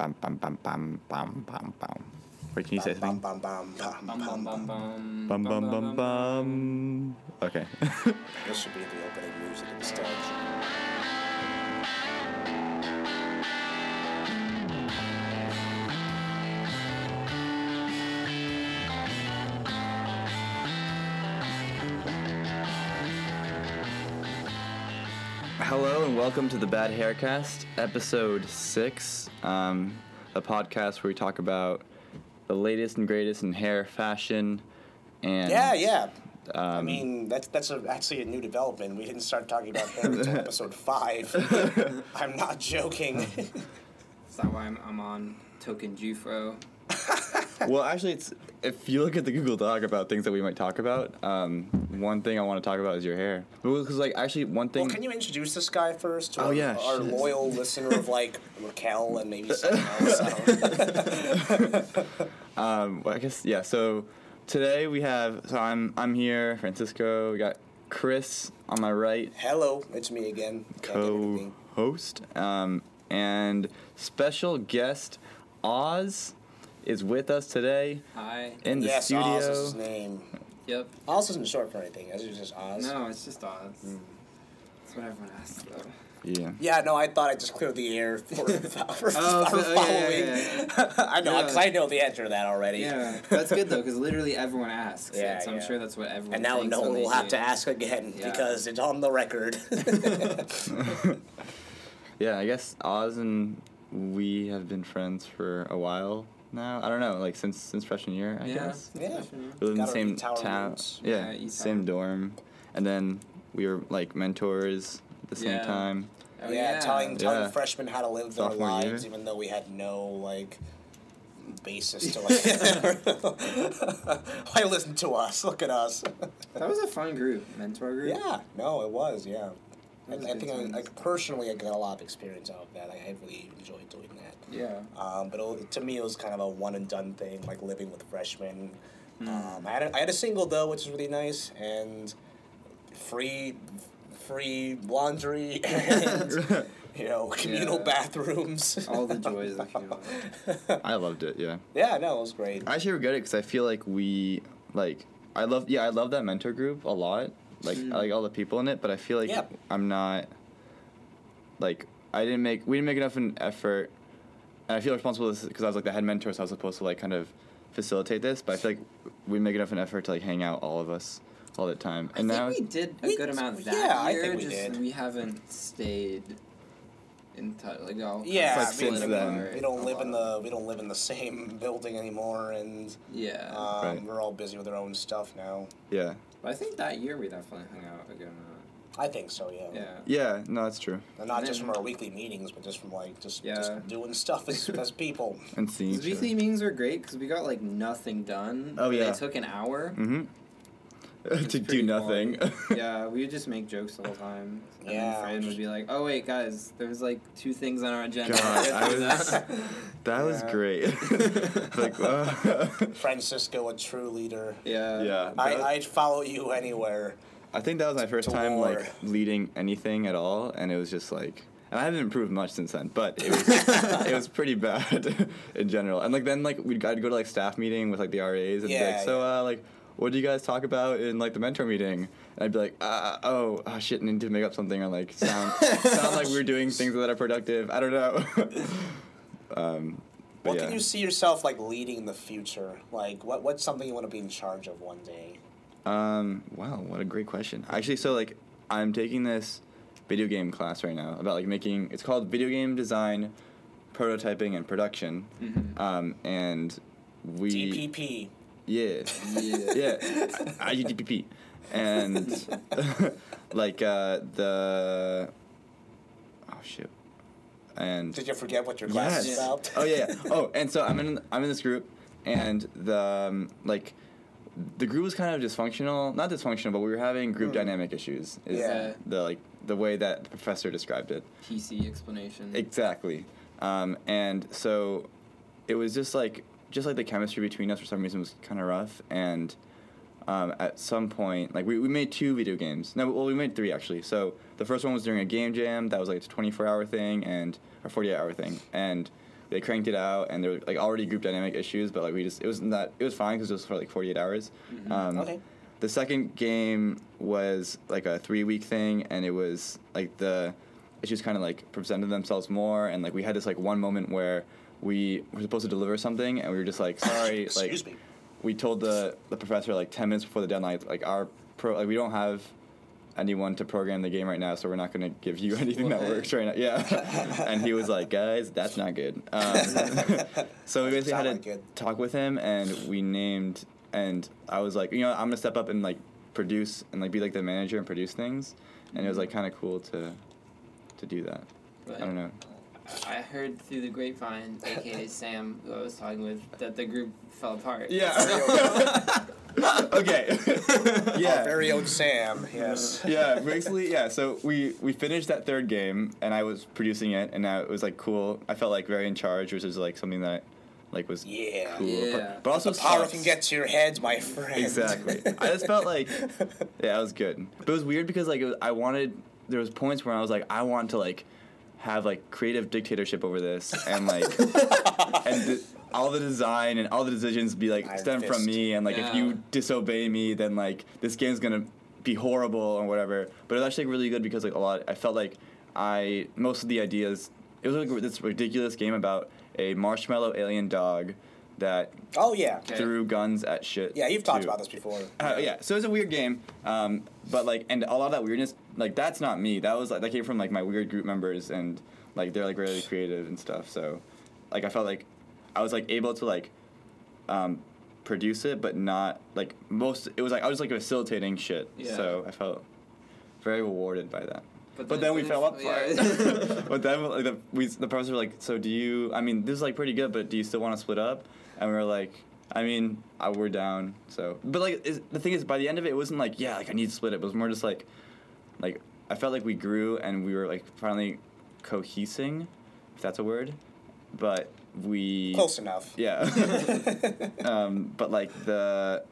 bum bum bum bum bum bum bum. Wait, can you say something? bum, bum, bum, Bum bum, bum bum bum. bum Bum bum bum bum. Okay. This should be the opening music instead. Welcome to the Bad Haircast, episode six. Um, a podcast where we talk about the latest and greatest in hair, fashion, and Yeah, yeah. I Um, mean, that's that's a, actually a new development. We didn't start talking about hair until episode five. I'm not joking. Is that why I'm, I'm on Token Jewfro? Well, actually, it's if you look at the Google Doc about things that we might talk about. Um, one thing I want to talk about is your hair, because like actually one thing. well, can you introduce this guy first Oh, our, yeah, our shit. loyal listener of like Raquel and maybe someone else? I. Um, well, I guess yeah. So today we have. So I'm I'm here, Francisco. We got Chris on my right, Hello, it's me again. Anything. co-host, um, and special guest Oz is with us today Hi. in the yes, studio. Oz is his name. Yep. Oz isn't short for anything. It's just Oz. No, it's just Oz. That's what everyone asks, though. Yeah. Yeah, no, I thought I just cleared the air for, oh, for Oh, our so- oh, yeah, following. yeah, I know, Yeah. because I know the answer to that already. Yeah, that's good though, because literally everyone asks. Yeah, it, so I'm sure that's what everyone. And now thinks no when one they will have to ask again Yeah. because it's on the record. Yeah, I guess Oz and we have been friends for a while now. I don't know, like since since freshman year, I Yeah. guess. that's Yeah. We live in the same town. roots. Yeah, Yeah, same dorm, and then we were like mentors at the same Yeah. time. Oh, yeah, telling telling Yeah. freshmen how to live their Sophomore lives, year. even though we had no like basis to like. Why listen to us? Look at us. That was a fun group, mentor group. yeah, no, it was. Yeah, I, I think I, like personally, I got a lot of experience out of that. I, I really enjoyed doing that. Yeah. Um, but it, to me, it was kind of a one and done thing, like living with freshmen. Hmm. Um, I had a, I had a single though, which is really nice, and free free laundry and you know communal Yeah. bathrooms. All the joys of. I loved it. Yeah. yeah, no, it was great. I actually regret it because I feel like we like I love yeah I love that mentor group a lot. Like Mm. I like all the people in it, but I feel like Yeah. I'm not like I didn't make we didn't make enough an effort, and I feel responsible because I was like the head mentor, so I was supposed to like kind of facilitate this. But I feel like we didn't make enough an effort to like hang out all of us all the time. I And think now we did a we- good amount that yeah, I think we just did. we haven't stayed in touch. Like all Yeah, Like I mean, since we- then. we don't live in the we don't live in the same building anymore, and Yeah. um, Right. we're all busy with our own stuff now. yeah But I think that year we definitely hung out again. I think so, yeah. Yeah. yeah no that's true. And not And just then- from our weekly meetings, but just from like just, Yeah. just doing stuff as, as people. And seeing These each weekly meetings are great because we got like nothing done. Oh, yeah. They took an hour. Mm-hmm. It's to do nothing. yeah, we would just make jokes the whole time. And Yeah, then Fran would be like, "Oh wait, guys, there's like two things on our agenda." God, I was that." that was great. like uh, Francisco, a true leader. yeah. yeah. I, that- I'd follow you anywhere. I think that was my first time war. like leading anything at all, and it was just like, and I haven't improved much since then, but it was it was pretty bad in general. And like then like we'd I'd go to like staff meeting with like the RAs and be like, so yeah. uh like. What do you guys talk about in like the mentor meeting? And I'd be like, uh, oh, oh shit, need to make up something or like sound sound like we're doing things that are productive. I don't know. um, What yeah. can you see yourself like leading in the future? Like, what what's something you want to be in charge of one day? Um, wow, what a great question. Actually, so like I'm taking this video game class right now about like making it's called video game design, prototyping and production. Mhm. Um, and we DPP. Yeah. Yeah. yeah, I, I use DPP. And like uh the oh shit. And Did you forget what your class Yes. is about? oh yeah, yeah. Oh, and so I'm in I'm in this group, and the um, like, the group was kind of dysfunctional. Not dysfunctional, but we were having group Hmm. dynamic issues. Is Yeah. The like the way that the professor described it. PC explanation. Exactly. Um, and so, it was just like just like the chemistry between us for some reason was kind of rough and. Um, at some point, like we, we made two video games. No, well, we made three actually. So the first one was during a game jam that was like a 24 hour thing and a 48 hour thing. And they cranked it out, and there were like already group dynamic issues, but like we just it was not it was fine because it was for like 48 hours. Mhm. Um, Okay. The second game was like a three week thing, and it was like the issues kind of like presented themselves more, and like we had this like one moment where we were supposed to deliver something, and we were just like, sorry, like Excuse me. we told the the professor like 10 minutes before the deadline, like our pro, like we don't have anyone to program the game right now, so we're not going to give you anything that works right now. Yeah, and he was like, guys, that's not good. Um, so we basically had to talk with him, and we named, and I was like, you know, I'm gonna step up and like produce and like be like the manager and produce things, and it was like kind of cool to to do that. I don't know. I heard through the grapevine, aka Sam, who I was talking with, that the group fell apart. Yeah. okay. yeah. Our very own Sam. Yes. yeah, basically, yeah. So we we finished that third game, and I was producing it, and now it was like cool. I felt like very in charge, which is like something that like was Yeah. cool. Yeah. But, but also the power sucks. can get to your head, my friend. Exactly. I just felt like yeah, it was good. But it was weird because like it was, I wanted there was points where I was like I want to like have like creative dictatorship over this and like and th- all the design and all the decisions be like Iron stem from me. And like if you disobey me then like this game's gonna be horrible or whatever. But it was actually really good because like a lot I felt like I most of the ideas it was like this ridiculous game about a marshmallow alien dog that Oh yeah. Threw guns at shit. Yeah, you've talked too. about this before. Uh, yeah, so it's a weird game, um, but like, and a lot of that weirdness, like that's not me. That was like that came from like my weird group members, and like they're like really creative and stuff. So, like I felt like I was like able to like um, produce it, but not like most. It was like I was like facilitating shit. Yeah. So I felt very rewarded by that. But, But then we didn't- fell up yeah. but then like, the, we, the professor was like, so do you? I mean, this is like pretty good, but do you still want to split up? And we were like, I mean, I, we're down. So, but like is, the thing is, by the end of it, it wasn't like yeah, like I need to split it. It was more just like, like I felt like we grew and we were like finally cohesing, if that's a word. But we Close enough. yeah. um, but like the,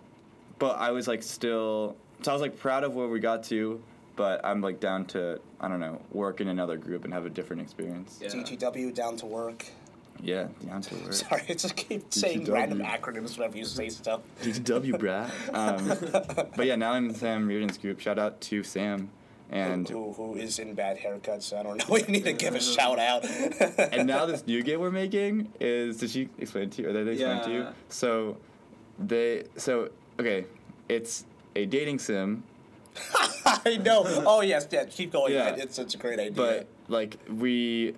but I was like still. So I was like proud of where we got to, but I'm like down to I don't know work in another group and have a different experience. Yeah. GTW down to work. Yeah, down to work. Sorry, I just keep saying GTW. random acronyms whenever you say stuff. GTW, brat. Um, but yeah, now I'm in Sam Reardon's group. Shout out to Sam, and who, who is in bad haircuts? I don't know. We need to give a shout out. and now this new game we're making is did she explain it to you or did they explain it to you? Yeah. So they so okay, it's a dating sim I know. Oh yes, yeah. Keep going. Yeah. It's such a great idea. But like we,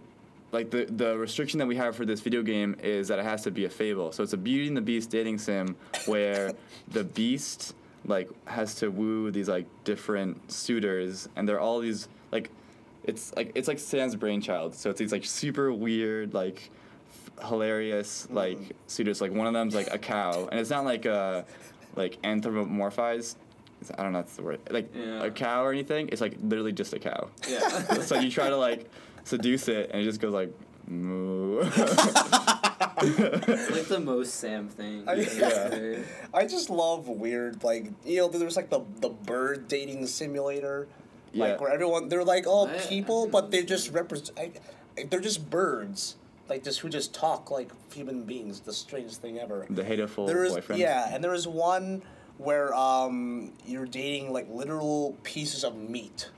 like the the restriction that we have for this video game is that it has to be a fable. So it's a Beauty and the Beast dating sim where the Beast like has to woo these like different suitors, and they're all these like, it's like it's like Sam's brainchild. So it's these like super weird like. f- Hilarious like suitors. Like one of them's like a cow, and it's not like uh like anthropomorphized. I don't know that's the word. Like Yeah. a cow or anything. It's like literally just a cow. Yeah. so you try to like seduce it, and it just goes like moo. It's like the most Sam thing. I- Yeah. I just love weird, like you know, there's like the the bird dating simulator, Yeah. like where everyone they're like all I- I people, don't but know. they just represent. They're just birds, like just who just talk like human beings. The strangest thing ever. the hateful There is boyfriend. yeah, and there is one where um you're dating like literal pieces of meat.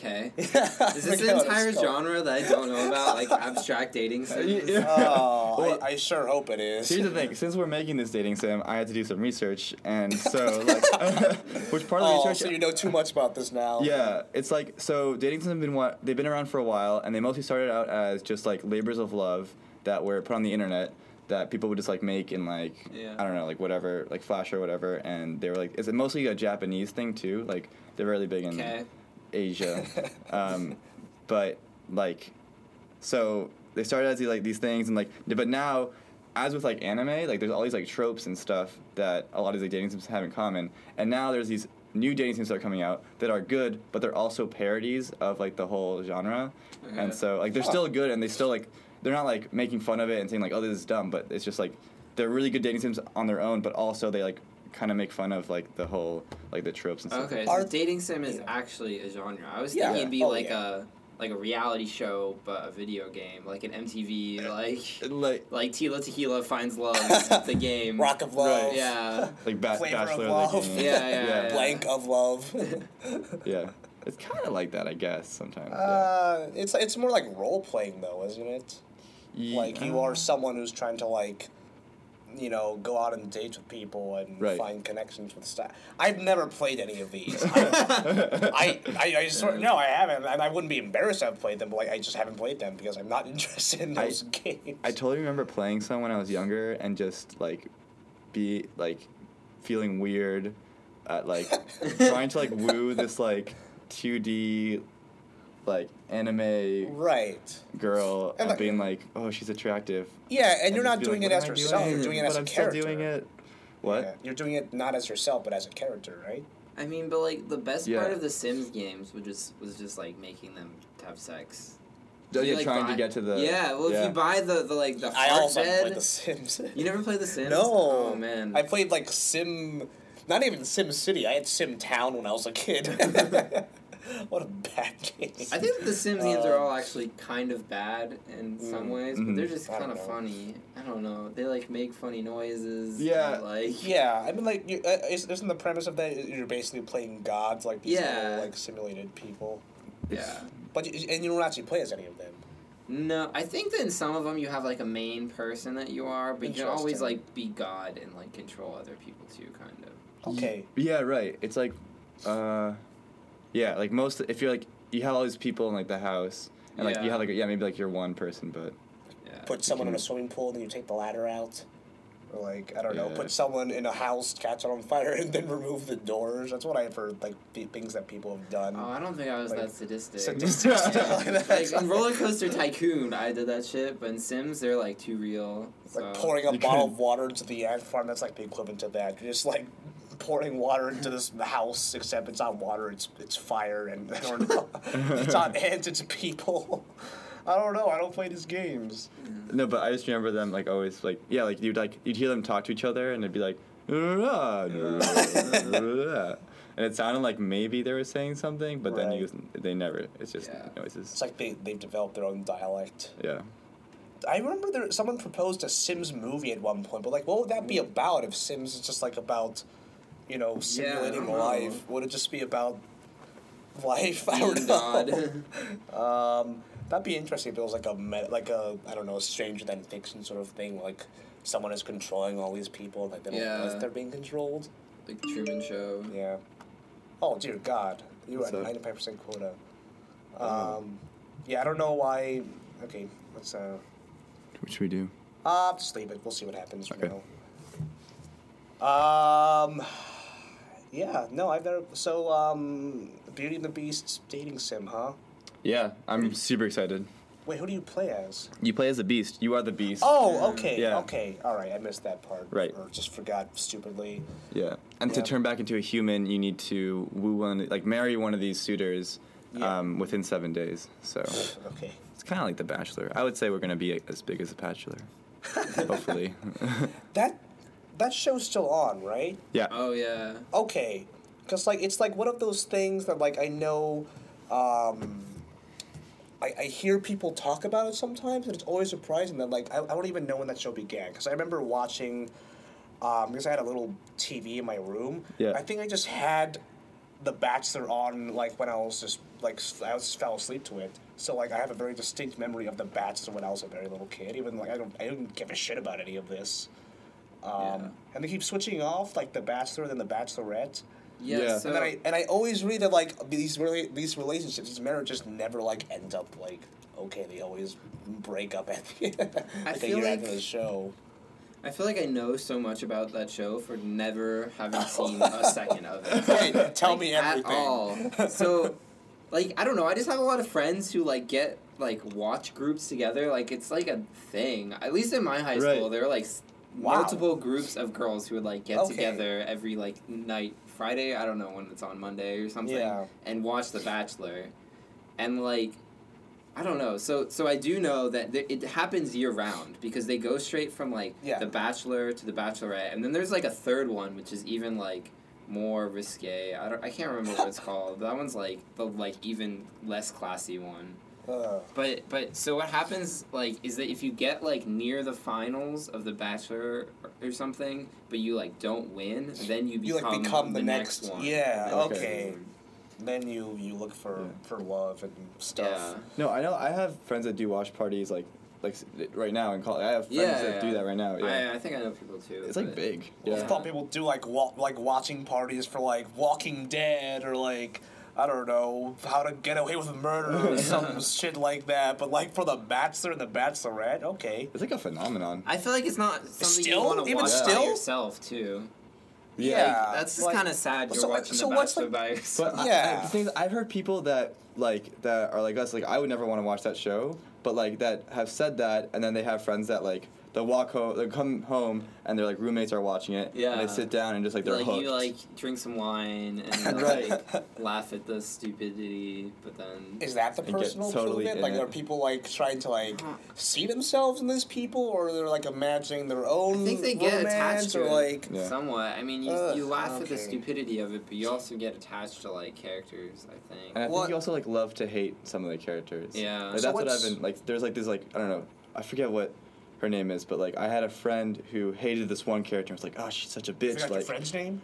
Okay. Is Is this an entire genre that I don't know about, like abstract dating sims? Oh, Well- I, I sure hope it is. Here's the thing: since we're making this dating sim, I had to do some research, and so like, which part of the Oh, research? so you know too much about this now. Yeah, it's like so. Dating sims have been what they've been around for a while, and they mostly started out as just like labors of love that were put on the internet that people would just like make in like Yeah. I don't know like whatever like Flash or whatever, and they were like is it mostly a Japanese thing too. Like they're really big in Okay. Asia, um, but like so they started as these, like these things and like but now as with like anime like there's all these like tropes and stuff that a lot of these like, dating sims have in common. And now there's these new dating sims that are coming out that are good but they're also parodies of like the whole genre. Okay. and so like they're still good and they still like they're not like making fun of it and saying like oh this is dumb but it's just like they're really good dating sims on their own but also they like kind of make fun of like the whole like the tropes and stuff Okay, Are- so dating sim is Yeah. actually a genre. I was Yeah. thinking it'd be Oh, like yeah. like a reality show but a video game, like an MTV like like like Tila Tequila finds love the game. Rock of Love. Right. Yeah. like ba- Flavor of bachelor Love. like, game. Yeah, yeah, yeah. Blank of Love. yeah. It's kind of like that, I guess. Sometimes. Uh, it's it's more like role playing though, isn't it? yeah. Like you Uh, are someone who's trying to like, you know, go out on dates with people and Right. find connections with staff. I've never played any of these. I, I, I sort no, I haven't, and I wouldn't be embarrassed to have played them, but like I just haven't played them because I'm not interested in I- those games. I totally remember playing some when I was younger and just like be like feeling weird at like trying to like woo this like 2D like anime right. girl And, and like- being like, oh, she's attractive. Yeah, and you're not doing like, it as am yourself. doing?" You're doing it but as a I'm character. still doing it. What? Yeah, You're doing it not as yourself, but as a character, right? I mean, but like the best Yeah. part of the Sims games was just was just like making them have sex. Oh, You, yeah, like, trying buy- to get to the. yeah. Well, if you buy the the like the I also bed, played The Sims. you never played the Sims. No. Oh man. I played like Sim, not even Sim City. I had Sim Town when I was a kid. what a bad game. I think the Sims games are Um, all actually kind of bad in some Mm. ways, but Mhm. they're just kind of know. funny. I don't know. They like make funny noises. Yeah. and, like Yeah, I mean, like, you, uh, is, isn't the premise of that you're basically playing gods, like these Yeah. little, like simulated people? yeah. But you, and you don't actually play as any of them. No, I think that in some of them you have like a main person that you are, but you can always like be God and like control other people too, kind of. Okay. Yeah, right. It's like, uh, yeah, like most. If you're like, you have all these people in like the house, and like you Yeah. have like yeah maybe like you're one person, but Yeah. Put someone in a swimming pool, and then you take the ladder out. Or like I don't know, put someone in a house, catch it on fire, and then remove the doors. That's what I've heard. Like pe- things that people have done. Oh, I don't think I was Like, that sadistic. sadistic stuff like that. like in Roller Coaster Tycoon, I did that shit, but in Sims, they're like too real. So. like pouring a You bottle couldn't- of water into the ant farm. That's like the equivalent to that. You're just like pouring water into this house, except it's not water. It's it's fire, and I don't know. it's not ants. It's people. I don't know. I don't play these games. no, but I just remember them like always like yeah like you'd like you'd hear them talk to each other and it'd be like. and it sounded like maybe they were saying something, but then you they never. It's just Yeah. noises. It's like they they've developed their own dialect. Yeah. I remember there someone proposed a Sims movie at one point, but like, what would that be about if Sims is just like about, you know, simulating don't know. life? Would it just be about life? I Being don't know. um, that'd be interesting if it was like a me- like a I don't know, a stranger than fiction sort of thing, like someone is controlling all these people, like they don't realize Yeah. they're being controlled. like Truman Show. Yeah. Oh dear God, you were What's at up? ninety five percent quota. Um, yeah, I don't know why. Okay, let's uh. What should we do? Uh, just leave it. We'll see what happens. You Okay. know. Um, yeah. No, I've never. So, um, Beauty and the Beast dating sim, huh? Yeah, I'm super excited. Wait, who do you play as? You play as a beast. You are the beast. Oh, okay. Yeah. Okay. All right. I missed that part. Right. Or just forgot stupidly. Yeah, and Yeah. to turn back into a human, you need to woo one, like marry one of these suitors, Yeah. um, within seven days. So Okay. it's kind of like The Bachelor. I would say we're gonna be as big as The Bachelor, hopefully. That that show's still on, right? yeah. Oh yeah. Okay, because like it's like one of those things that like I know, um, I, I hear people talk about it sometimes, and it's always surprising that like I, I don't even know when that show began because I remember watching, um, because I had a little TV in my room. Yeah. I think I just had, The Bachelor on like when I was just like I just fell asleep to it. So like I have a very distinct memory of The Bachelor when I was a very little kid. Even like I don't I didn't give a shit about any of this. Um, Yeah. And they keep switching off like The Bachelor and then The Bachelorette. Yeah. Yeah. So And then I and I always read that like these really these relationships, these marriages just never like end up like okay. They always break up at the I like a feel year like- after the show. I feel like I know so much about that show for never having seen a second of it. Hey, tell Like, me at all. So, like, I don't know. I just have a lot of friends who like get like watch groups together. Like, it's like a thing. At least in my high Right. school, there were like s- Wow. multiple groups of girls who would like get Okay. together every like night, Friday. I don't know when it's on Monday or something, Yeah. and watch The Bachelor, and like. I don't know. So so I do know that th- it happens year round because they go straight from like Yeah. the Bachelor to the Bachelorette, and then there's like a third one which is even like more risque. I don't. I can't remember what it's called. That one's like the like even less classy one. Uh, But but so what happens like is that if you get like near the finals of the Bachelor or, or something, but you like don't win, then you you become like become the, next, next. one. Yeah. The next Okay. Then you you look for Yeah. for love and stuff. Yeah. No, I know. I have friends that do watch parties like like right now in college. I have friends Yeah, that yeah. do that right now. Yeah, I, I think I know people too. it's like but- big. I Yeah. thought people do like wa- like watching parties for like Walking Dead or like I don't know how to get away with murder or some shit like that. But like for the Bachelor and the Bachelorette, okay. It's like a phenomenon. I feel like it's not something Still? you want to Even watch by still? yourself too. Yeah. Like, that's just like- kind of sad. You're so, like, watching so the what's, Bachelor like- by yourself. But I- I, Yeah. the thing is, I've heard people that like that are like us. Like I would never want to watch that show, but like that have said that, and then they have friends that like they'll walk home, they come home, and their like roommates are watching it. Yeah. And they sit down and just like they're like hooked. you like drink some wine and Right. like laugh at the stupidity, but then Is that the personal totally feel of it? Like, it. are people like trying to like see themselves in these people, or they're like imagining their own I think they get romance, attached to or it like Yeah. somewhat. I mean, you, Ugh, you laugh at the stupidity of it, but you also get attached to like characters. I think. and I What- think you also like love to hate some of the characters. Yeah. Like, So that's what I've been like. There's like this like I don't know. I forget what her name is, but like I had a friend who hated this one character. and was like, oh, she's such a bitch. that your Like, friend's name?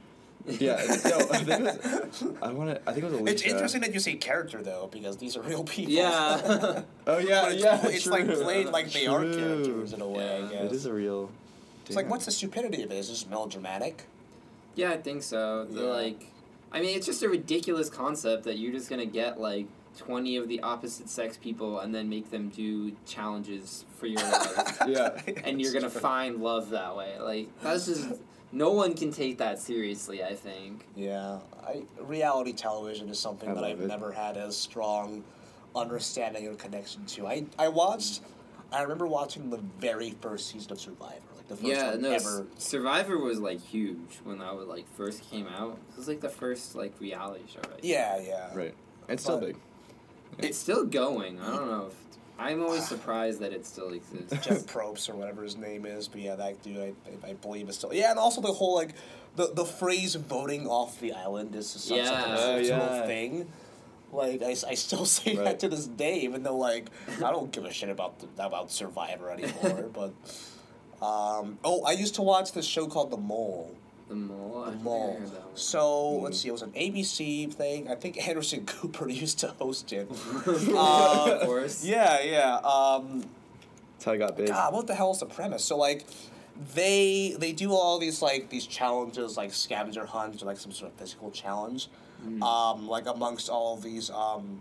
yeah, no, I think it was. I want to. I think it was Alicia. It's interesting that you say character though, because these are real people. Yeah. Oh yeah, But it's, yeah. it's like true. played like they are characters in a way. Yeah. I guess. It is a real. It's like, what's the stupidity of it? Is this melodramatic? Yeah, I think so. The Yeah. like, I mean, it's just a ridiculous concept that you're just gonna get like twenty of the opposite sex people and then make them do challenges for your love, Yeah. and you're gonna find love that way. Like that's just no one can take that seriously. I think. Yeah, I, reality television is something I that I've it. never had as strong understanding or connection to. I I watched, I remember watching the very first season of Survivor, like the first yeah, one no. S- ever. Survivor was like huge when that was like first came out. It was like the first like reality show. Right? Yeah, yeah. Right. It's still big. It's still going. I don't know. if I'm always surprised that it still exists. Jeff Probst or whatever his name is, but yeah, that dude, I, I, I believe is still. Yeah, and also the whole like, the the phrase "voting off the island" is such Yeah. a Oh, cultural yeah. thing. Like I, I still say that to this day, even though like I don't give a shit about the, about Survivor anymore. but um, oh, I used to watch this show called The Mole. The mole. The I've Mole. heard that one. So Mm. let's see, it was an ABC thing. I think Anderson Cooper used to host it. of Uh, course. Yeah, yeah. Um, That's how I got big. God, what the hell is the premise? So like, they they do all these like these challenges like scavenger hunts or like some sort of physical challenge, um, like amongst all these um,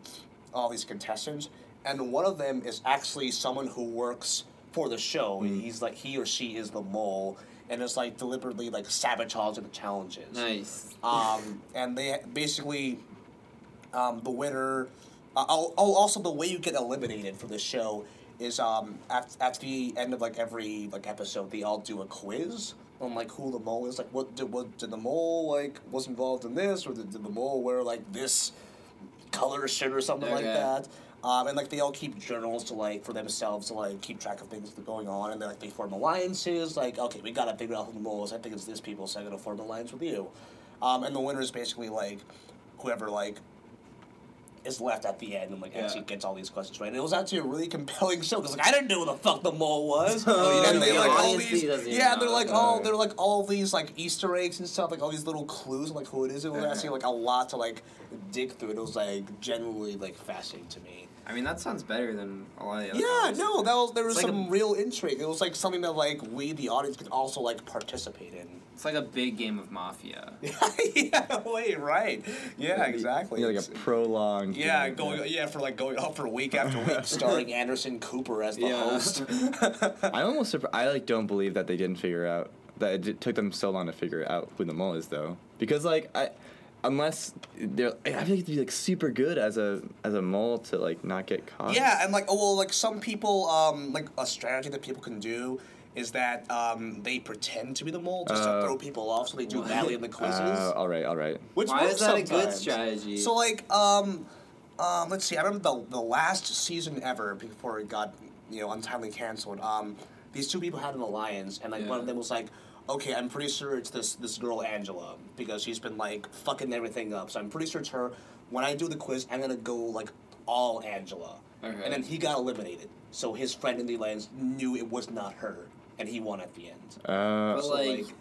all these contestants, and one of them is actually someone who works for the show. He's like he or she is the mole, and is like deliberately like sabotaging the challenges. Nice. Um, and they basically, um, the winner. Uh, oh, oh, also the way you get eliminated for the show is um at, at the end of like every like episode they all do a quiz on like who the mole is like what did what did the mole like was involved in this or did, did the mole wear like this color shirt or something like that um, and like they all keep journals to like for themselves to like keep track of things that are going on and then like they form alliances like okay we gotta figure out who the mole is I think it's this people so I'm gonna form an alliance with you um, and the winner is basically like whoever like is left at the end and like Yeah. actually gets all these questions right. And it was actually a really compelling show because like I didn't know who the fuck the mole was. Oh, and they know like all these yeah, they're like Oh. all they're like all these like Easter eggs and stuff, like all these little clues like who it is. It was actually like a lot to like dig through. It was like genuinely like fascinating to me. I mean, that sounds better than a lot of the other. Yeah, conversations. no, that was there was like some a- real intrigue. It was like something that like we the audience could also like participate in. It's like a big game of mafia. yeah, wait, right. Yeah, exactly. Yeah, like a prolonged. Yeah, game, going yeah for like going on for week after week, starring Anderson Cooper as the Yeah. host. I'm almost. I like don't believe that they didn't figure out that it took them so long to figure out who the mole is though. Because like I, unless they're, I feel like you have to be like super good as a as a mole to like not get caught. yeah, and like oh well, like some people, um, like a strategy that people can do is that um, they pretend to be the mole just to Uh, throw people off, so they do what? badly in the quizzes. Uh, all right, all right. which Why is that a good strategy? So like um, um, let's see. I remember the the last season ever before it got you know untimely canceled. Um, these two people had an alliance, and like one of them was like, okay, I'm pretty sure it's this this girl Angela because she's been like fucking everything up. So I'm pretty sure it's her. When I do the quiz, I'm gonna go like all Angela. Okay. and then he got eliminated. So his friend in the alliance knew it was not her, and he won at the end. Uh, But so, like, like-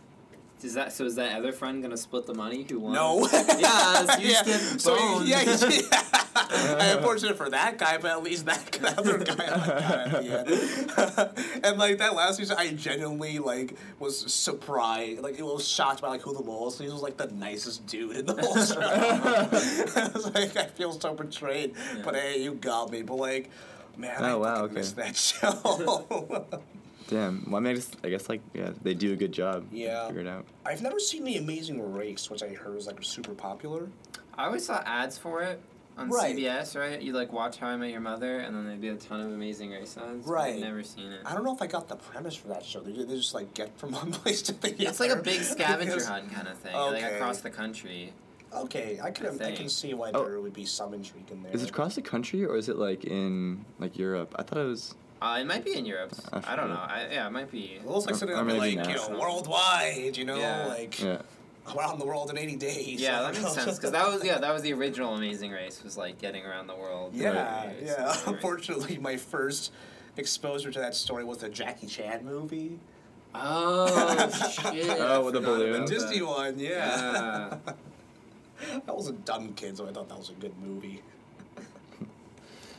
is that so? Is that other friend gonna split the money? Who won? No. Yes, you yeah. So yeah, I'm unfortunate for that guy, but at least that, other guy like got the and like that last season, I genuinely like was surprised, like it was shocked by like who the was. He was like the nicest dude in the whole show. I was like, I feel so betrayed, but hey, you got me. But like, man, oh, I Oh, wow, fucking okay. missed that show. Damn. Well, I mean, I, just, I guess like yeah, they do a good job. Yeah. Figure it out. I've never seen The Amazing Race, which I heard was like super popular. I always saw ads for it on Right. CBS, right? You like watch How I Met Your Mother, and then there'd be a ton of Amazing Race ads. Right. I've never seen it. I don't know if I got the premise for that show. They, they just like get from one place to the other. It's like a big scavenger Because- hunt kind of thing, okay. like across the country. Okay, I can I I, can see why Oh. there would be some intrigue in there. Is it across the country or is it like in like Europe? I thought it was. Uh, it might be in Europe. I I don't know. I, yeah, it might be. It looks like something or that'd be maybe like you know worldwide. You know, Yeah. like Yeah. around the world in eighty days. Yeah, that makes sense because that was yeah that was the original Amazing Race was like getting around the world. Yeah, Right. yeah. So- Unfortunately, my first exposure to that story was the Jackie Chan movie, Oh shit! Oh, with the forgot balloon? the Disney one. Yeah. Yeah. that was a dumb kid, so I thought that was a good movie.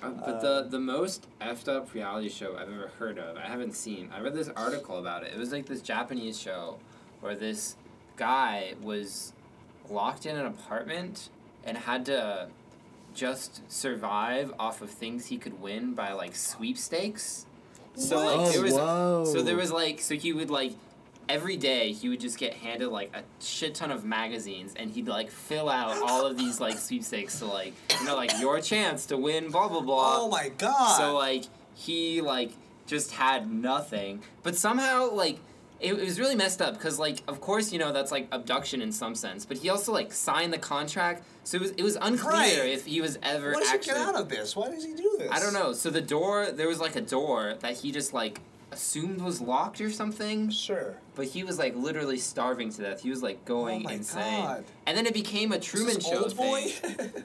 Uh, but the the most effed up reality show I've ever heard of, I haven't seen. I read this article about it. It was like this Japanese show where this guy was locked in an apartment and had to just survive off of things he could win by like sweepstakes. So like Oh, there was whoa. so there was like so he would like every day he would just get handed like a shit ton of magazines and he'd like fill out all of these like sweepstakes to like you know like your chance to win blah blah blah. oh my god! So like he like just had nothing, but somehow like it, it was really messed up because like of course you know that's like abduction in some sense, but he also like signed the contract, so it was it was unclear Right. if he was ever what does actually. he get out of this? Why does he do this? I don't know. So the door there was like a door that he just like assumed was locked or something, Sure. but he was like literally starving to death. He was like going oh my insane. god. And then it became a Truman this Show old thing.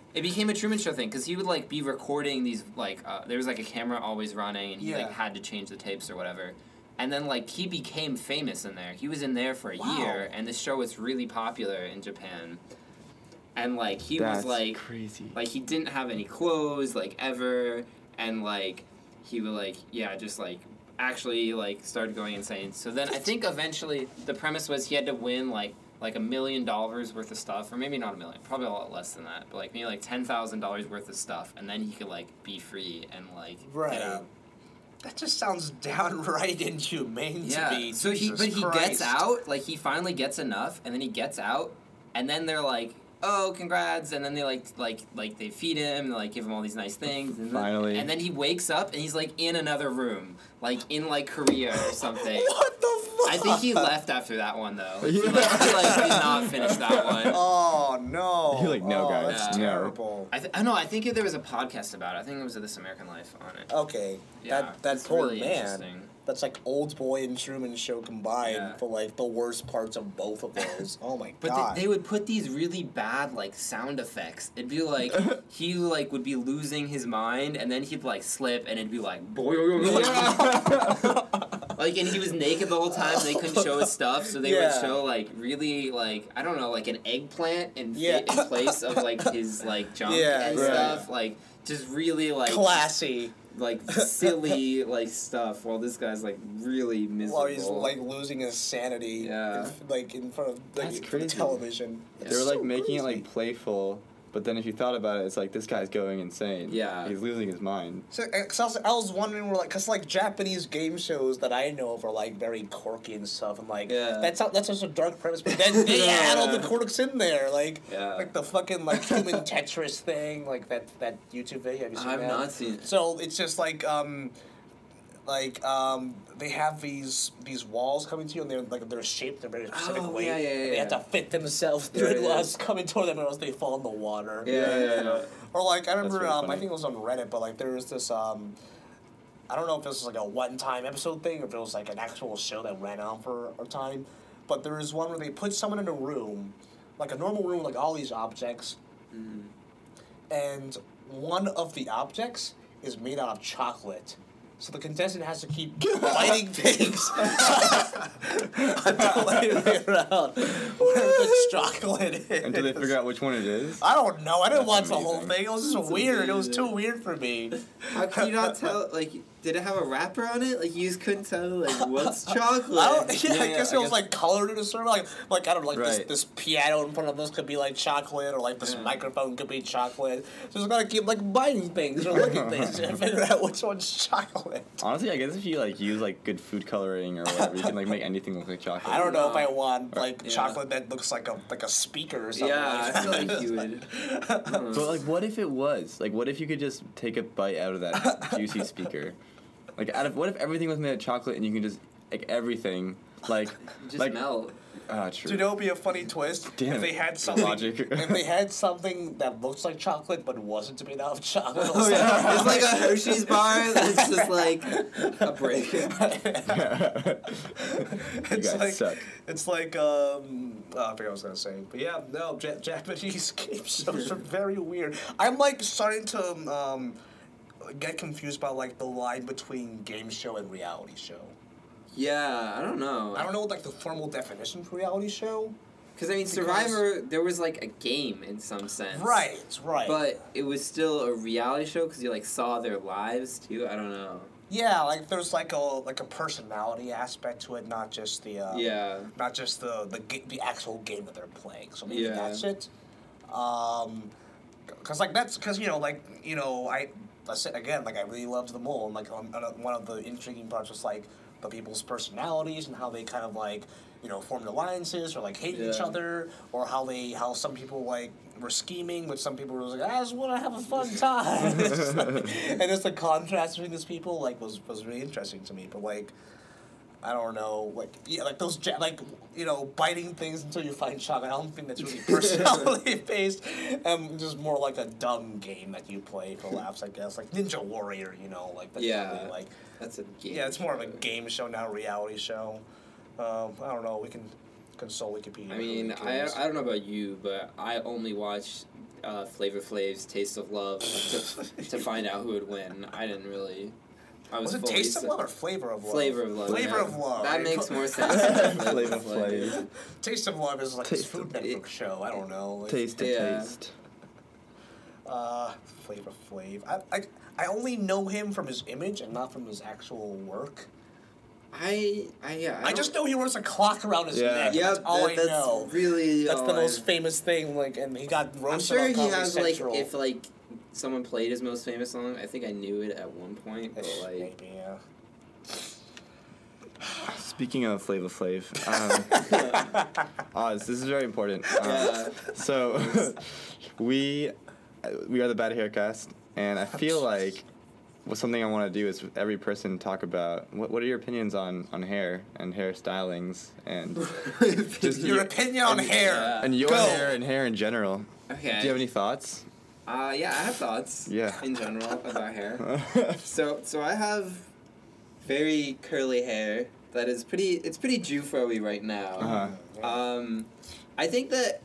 It became a Truman Show thing because he would like be recording these like uh, there was like a camera always running and he Yeah. like had to change the tapes or whatever. And then like he became famous in there. He was in there for a Wow. year and the show was really popular in Japan. And like he That's was like crazy. like he didn't have any clothes like ever and like he would like yeah just like actually like started going insane so then i think eventually the premise was he had to win like like a million dollars worth of stuff or maybe not a million probably a lot less than that but like maybe like ten thousand dollars worth of stuff and then he could like be free and like Right. get out That just sounds downright inhumane yeah to me. so he Jesus but he gets out like he finally gets enough and then he gets out and then they're like oh congrats and then they like like like they feed him and like give him all these nice things and then, Finally. and then he wakes up and he's like in another room like in like korea or something What the fuck? i think he left after that one though he, Yeah. like, he like did not finish that one Oh no! You're like, no, oh, guys, that's no. terrible. I, th- I know. I think there was a podcast about it. I think it was This American Life on it. Okay, Yeah, that that poor really man. Interesting. That's like Oldboy and Truman Show combined Yeah. for like the worst parts of both of those. oh my But god! they, they would put these really bad like sound effects. It'd be like he like would be losing his mind, and then he'd like slip, and it'd be like boy. like, and he was naked the whole time. They couldn't show his stuff, so they Yeah. would show like really like I don't know like an eggplant and Yeah. fit in place of like his like junk Yeah, and right. stuff. Like just really like Classy. Like silly like stuff. While this guy's like really miserable. While he's like losing his sanity. Yeah. in- like in front of like, That's in front crazy. television. they It's were like so making it like playful, but then if you thought about it, it's like this guy's going insane. Yeah. He's losing his mind. So, uh, cause I, was, I was wondering, where like, cause like Japanese game shows that I know of are like very quirky and stuff, and like Yeah. that's not, that's such a dark premise, but then they add all the quirks in there, like Yeah. like the fucking like human Tetris thing, like that that YouTube video. Have you seen I've that? not seen it. So it's just like um, like um, they have these these walls coming to you, and they're like they're shaped in a very specific Oh, way. yeah, yeah, and yeah, They have to fit themselves through Yeah, it yeah. coming toward them, or else they fall in the water. Yeah, yeah, yeah. Or like I remember, really um, I think it was on Reddit, but like there was this um, I don't know if this was like a one-time episode thing or if it was like an actual show that ran on for a time, but there was one where they put someone in a room, like a normal room, with like all these objects, Mm. and one of the objects is made out of chocolate. So the contestant has to keep biting things until they figure out where the chocolate is. Until they figure out which one it is. I don't know. I didn't That's watch the whole thing. It was just That's weird. It was too weird for me. How can you not tell? Like, did it have a wrapper on it? Like, you just couldn't tell. Like, what's chocolate? I don't, yeah, Yeah, I yeah, guess I it was guess- like colored in a certain like like I don't know, like this Right. this piano in front of us could be like chocolate or like this Yeah. microphone could be chocolate. So just gotta keep like biting things or looking things to figure out which one's chocolate. Honestly, I guess if you like use like good food coloring or whatever, you can like make anything look like chocolate. I don't know if I want like Yeah. chocolate that looks like a like a speaker or something. Yeah, like I feel like you would. I don't know. But like, what if it was? Like, what if you could just take a bite out of that juicy speaker? Like, out of what if everything was made of chocolate and you can just like everything, like, just like melt. ah, true. Do you know what would be a funny twist? Damn if they had The something logic. if they had something that looks like chocolate but wasn't made out of chocolate. Oh yeah, it's like a Hershey's bar that's just like a break. you it's guys like suck. it's like um oh, I forgot what I was gonna say, but yeah, no, ja- Japanese game shows are very weird. I'm like starting to um get confused about like the line between game show and reality show. Yeah, I don't know. I don't know like the formal definition for reality show. Because I mean, Because- Survivor, there was like a game in some sense. Right, right. But it was still a reality show because you like saw their lives too. I don't know. yeah, like there's like a like a personality aspect to it, not just the uh, Yeah. not just the the ga- the actual game that they're playing. So maybe Yeah. that's it. Um, cause like that's cause you know like you know I I said again like I really loved the mole and like um, uh, one of the intriguing parts was like the people's personalities and how they kind of like you know formed alliances or like hated each other or how they how some people like were scheming but some people were like I just want to have a fun time. Just like- and just the contrast between these people like was was really interesting to me but like I don't know, like yeah, like those ja- like you know biting things until you find chocolate. I don't think that's really personality based, and just more like a dumb game that you play for laughs. I guess like Ninja Warrior, you know, like that's Yeah. really, like That's a game. yeah, it's more of a game show, not a reality show. Um, I don't know. We can console Wikipedia. I mean, I. I don't know about you, but I only watched uh, Flavor Flav's Taste of Love to, to find out who would win. I didn't really. I was, was it Taste of Love or Flavor of Love? Flavor of Love. Flavor yeah. of Love. That makes more sense. Flavor Flav. Flav. Taste of Love is like this Food of- Network show. I don't know. Like, Taste to Yeah. taste. Uh, Flavor Flav. I, I I only know him from his image and not from his actual work. I, I, yeah. I, don't- just know he wears a clock around his Yeah. neck. Yep, that's all that- I that's know. really. That's all the I- most famous thing. Like, and he got I'm sure he has Central. like if like someone played his most famous song. I think I knew it at one point, but like Maybe, yeah. Speaking of Flavor Flav, um, Oz, this is very important. Um, Yeah. So, we we are the Bad Haircast, and I feel like well, something I want to do is every person talk about what, what are your opinions on, on hair and hair stylings and Just Your you- opinion on and- hair. Yeah. and your Go. hair and hair in general. okay. Do you have any thoughts? Uh, yeah, I have thoughts. Yeah. In general about hair. So so I have very curly hair that is pretty. It's pretty Jewfro-y right now. Uh-huh. Um, I think that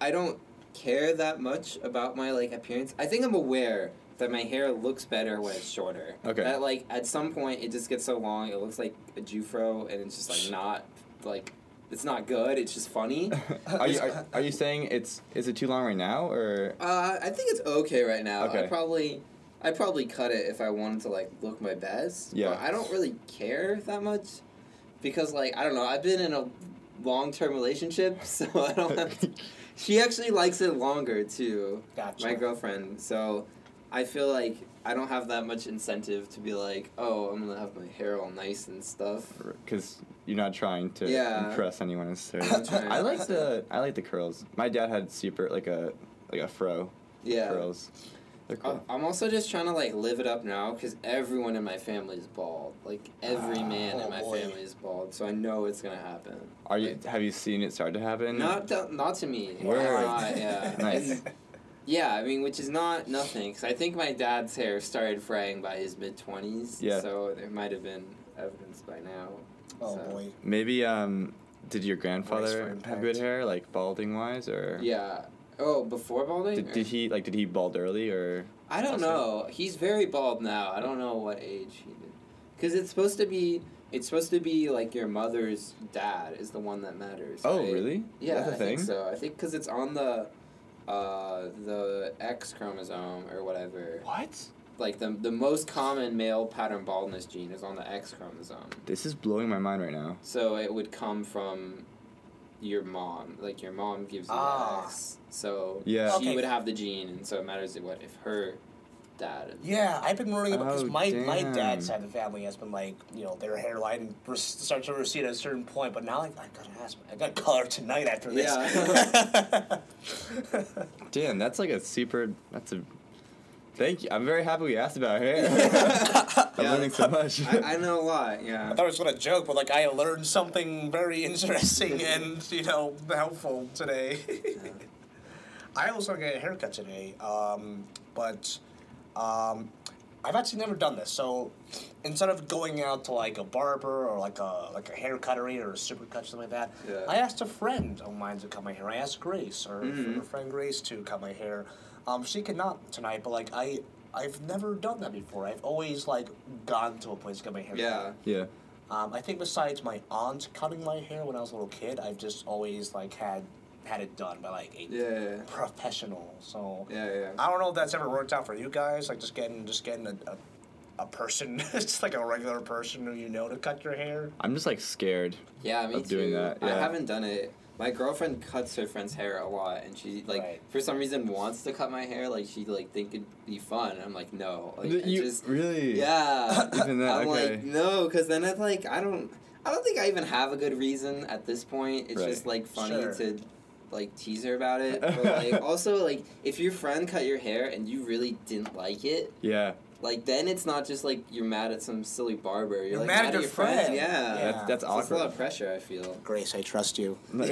I don't care that much about my like appearance. I think I'm aware that my hair looks better when it's shorter. Okay. That like at some point it just gets so long it looks like a Jufro and it's just like not like it's not good. It's just funny. are you are, are you saying it's is it too long right now or Uh, I think it's okay right now. Okay. I probably, I probably cut it if I wanted to like look my best. Yeah. But I don't really care that much, because like I don't know. I've been in a long term relationship, so I don't have. To, she actually likes it longer too. Gotcha. My girlfriend. So, I feel like I don't have that much incentive to be like, oh, I'm gonna have my hair all nice and stuff. because you're not trying to Yeah. impress anyone necessarily. I'm trying. I like the I like the curls. My dad had super like a like a fro Yeah. curls. They're cool. I- I'm also just trying to like live it up now because everyone in my family is bald. Like every Ah, man oh in my boy. family is bald, so I know it's gonna happen. Are you Like, have you seen it start to happen? not to, not to me. Word. Not, yeah. Nice. And- yeah, I mean, which is not nothing because I think my dad's hair started fraying by his mid twenties. Yeah. So there might have been evidence by now. Oh so. boy. Maybe um did your grandfather have good hair like balding wise or Yeah. Oh, before balding. did, did he like did he bald early or I don't That's know. He's very bald now. I don't know what age he did. Because it's supposed to be. It's supposed to be like your mother's dad is the one that matters. Oh, right? really? Yeah, That's a I thing? think so. I think because it's on the, uh, the X chromosome or whatever. What? Like the the most common male pattern baldness gene is on the X chromosome. This is blowing my mind right now. So it would come from your mom. Like your mom gives you Ah. the X. So Yeah. she Okay. would have the gene, and so it matters what if her dad. Yeah, I've been worrying about because Oh, my my dad's side of the family has been like you know their hairline starts to recede at a certain point, but now like, I gotta ask, I got color tonight after this. Damn, that's like a super. That's a. Thank you. I'm very happy we asked about hair. I'm Yeah. learning so much. I, I know a lot. Yeah. I thought it was gonna joke, but like I learned something very interesting and you know helpful today. I was gonna get a haircut today, um, but um, I've actually never done this. So instead of going out to like a barber or like a like a hair cuttery or a supercut or something like that, Yeah. I asked a friend of mine to cut my hair. I asked Grace or Mhm. friend Grace to cut my hair. Um, she could not tonight, but like I. I've never done that before. I've always like gone to a place to get my hair cut. Yeah. yeah. Um, I think besides my aunt cutting my hair when I was a little kid, I've just always like had had it done by like a Yeah. professional. So Yeah. Yeah. I don't know if that's ever worked out for you guys. Like just getting just getting a a, a person, just like a regular person who you know to cut your hair. I'm just like scared. Yeah, me of too. doing that, I haven't done it. My girlfriend cuts her friend's hair a lot, and she like Right. for some reason wants to cut my hair. Like she like think it'd be fun. I'm like no, like I you just really? yeah. Even that, I'm okay. like no, because then it's like I don't. I don't think I even have a good reason at this point. It's Right. just like funny Sure. to like tease her about it. But like also like if your friend cut your hair and you really didn't like it, Yeah. Like then it's not just like you're mad at some silly barber. You're, You're like mad mad, at at your your friend. friend. Yeah. Yeah. That's, that's It's a lot of pressure. I feel. Grace, I trust you. like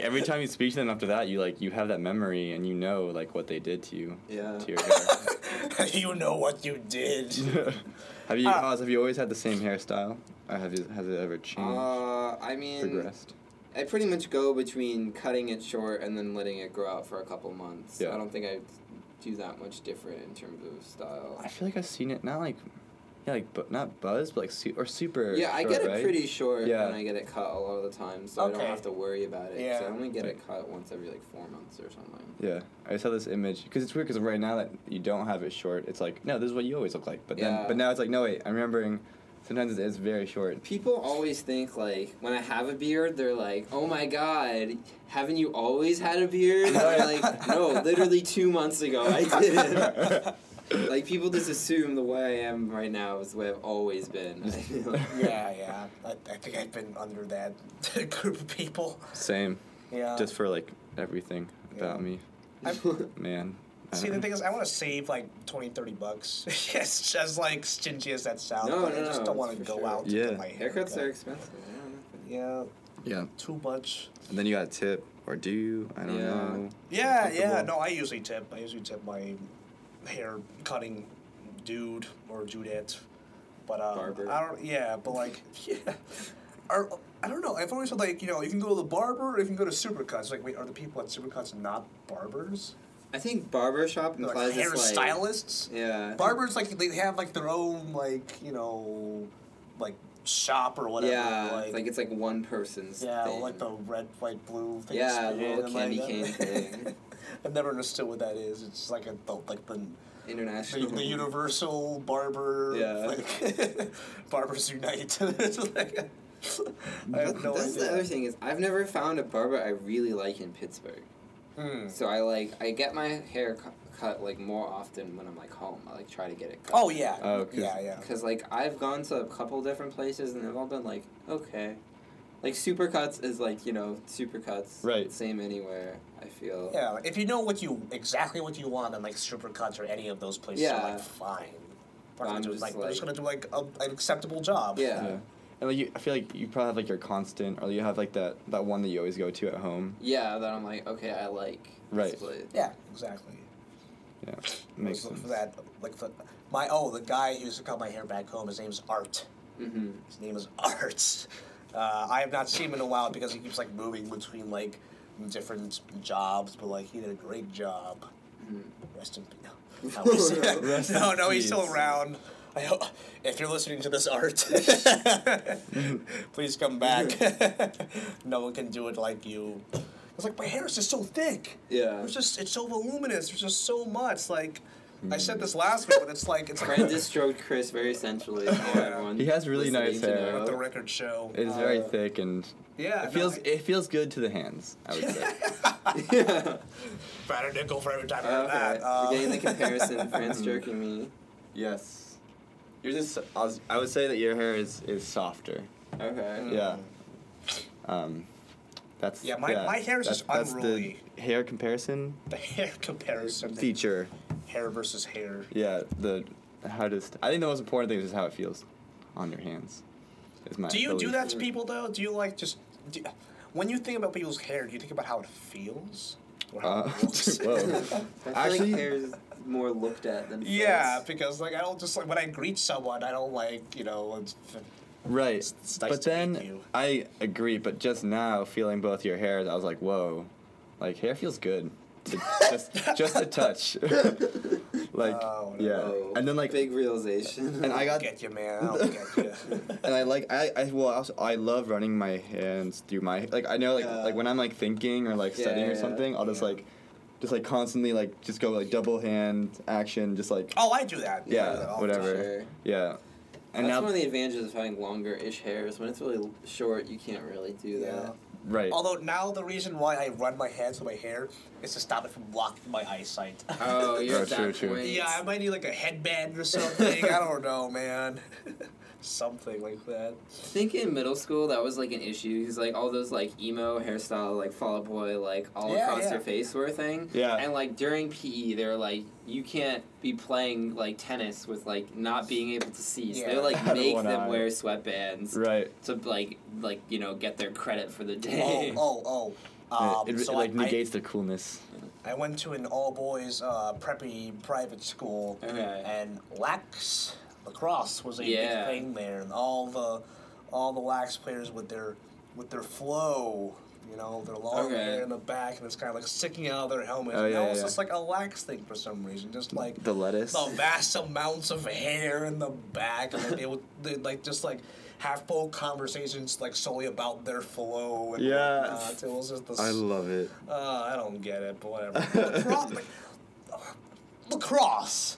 every time you speak to them after that, you like you have that memory and you know like what they did to you Yeah. to your hair. you know what you did. have you Uh, have you always had the same hairstyle? Or have you has it ever changed? Uh, I mean, progressed? I pretty much go between cutting it short and then letting it grow out for a couple months. Yeah. I don't think I do that much different in terms of style. I feel like I've seen it not like yeah like but not buzz but like su- or super Yeah, I get it right? pretty short Yeah. when I get it cut a lot of the time, so I don't have to worry about it. Yeah. I only get it cut once every like four months or something. Yeah, I saw this image because it's weird because right now that you don't have it short, it's like no, this is what you always look like. But then, but now it's like no wait, I'm remembering. Sometimes it is very short. People always think like when I have a beard, they're like, "Oh my god, haven't you always had a beard?" And I'm like, "No, literally two months ago I didn't." like people just assume the way I am right now is the way I've always been. Yeah, yeah. I, I think I've been under that group of people. Same, Yeah. just for like everything about Yeah. me, man. I See, the thing is, I want to save like 20, 30 bucks. yes, as like stingy as that sounds. No, but no, I just no, don't want to go sure. out to Yeah. get my hair Haircuts cut. are expensive. Yeah, yeah, too much. and then you got a tip or do you? I don't Yeah. know. Yeah, yeah. No, I usually tip. I usually tip my hair cutting dude or Judette. But um, Barber. I don't. Yeah, but like, yeah. Are, I don't know. I've always said like you know you can go to the barber or you can go to Supercuts. Like, wait, are the people at Supercuts not barbers? I think barbershop They're implies like it's like hairstylists. yeah. Barbers like they have like their own like you know, like shop or whatever. yeah, like, it's like it's like one person's. yeah, thing. like the red, white, blue thing. Yeah, little and, like, candy cane thing. I've never understood what that is. It's like a the, like the the, international. the universal barber. Yeah. Like, Barbers Unite. it's like, I have no That's idea. the other thing is I've never found a barber I really like in Pittsburgh. Hmm. So I like I get my hair cu- cut like more often when I'm like home. I like try to get it cut. Oh yeah. Oh, 'cause- yeah, yeah. Because like I've gone to a couple different places and they've all been like okay, like Supercuts is like you know Supercuts. Right. Same anywhere. I feel. Yeah, like, if you know what you exactly what you want, then like Supercuts or any of those places are Yeah. like fine. They're, I'm just like, they're just gonna do like a, an acceptable job. Yeah. Yeah. And like you, I feel like you probably have like your constant, or you have like that that one that you always go to at home. Yeah. That I'm like okay. I like. Right. This place. Yeah, exactly. Yeah, makes for, sense. for that, like for my oh the guy who used to cut my hair back home. His name's Art. Mm-hmm. His name is Art. Uh, I have not seen him in a while because he keeps like moving between like different jobs, but like he did a great job. Mhm. rest in peace. No, no, Rest no, in no, he's still around. I hope, if you're listening to this art, please come back. no one can do it like you. It's like my hair is just so thick. Yeah. It's just it's so voluminous. There's just so much. Like I said this last week, but it's like it's Brand just stroked Chris very sensually. is all everyone He has really nice hair. know. what the record show. It is very Uh, thick and Yeah, it feels no, it feels good to the hands. I would say. yeah. Better nickel for every time I hear Okay. that. Uh, We're getting the comparison. France jerking me. yes. You're just. I, was, I would say that your hair is is softer. Okay. Yeah. Um, that's Yeah, my- my hair is that's, just that's unruly. the hair comparison the hair comparison. feature. Hair versus hair. Yeah, the how does I think the most important thing is just how it feels on your hands. Is my Do you do that to people though? Do you like just do, when you think about people's hair? Do you think about how it feels or how Uh, it looks? whoa. Actually- like hair is more looked at than yeah, face. because like I don't just like when I greet someone, I don't like you know. It's, Right. It's- it's nice but to meet then you. I agree, but just now feeling both your hairs, I was like, whoa, like hair feels good. It- just just a touch. like Oh, no. yeah, and then like big realization. and I got get you, man. I don't get you. and I like I, I well also I love running my hands through my like I know like Yeah. like when I'm like thinking or like Yeah, studying or yeah, something I'll just yeah. like just like constantly like just go like double hand action just like oh, I do that. I do that yeah all the oh, whatever time. Sure. yeah and That's now one of the advantages of having longer-ish hairs. When it's really short, you can't really do that. Yeah. right Although now the reason why I run my hands through my hair is to stop it from blocking my eyesight. Oh, you're Oh, at that true, true. point. yeah, I might need like a headband or something. I don't know, man. something like that. I think in middle school that was like an issue. He's like all those like emo hairstyle, like Fall Out Boy, like all Yeah, across yeah. your face were a thing. Yeah. And like during PE, they're like, you can't be playing like tennis with like not being able to see. So they Yeah. like make them eye. wear sweatbands right to like like you know get their credit for the Oh, day. oh, oh. Um, it, it, so like I, negates the coolness I, I went to an all boys uh, preppy private school, Okay. and lax lacrosse was a Yeah. big thing there, and all the all the lax players with their with their flow. You know, their long Okay. hair in the back, and it's kind of like sticking out of their helmet. Oh, and yeah, was yeah. just like a lax thing for some reason, just like the lettuce the vast amounts of hair in the back, and they would like just like have full conversations like solely about their flow. And Yeah. whatnot. it was just the. I love it Uh, I don't get it, but whatever. lacrosse, like, uh, lacrosse.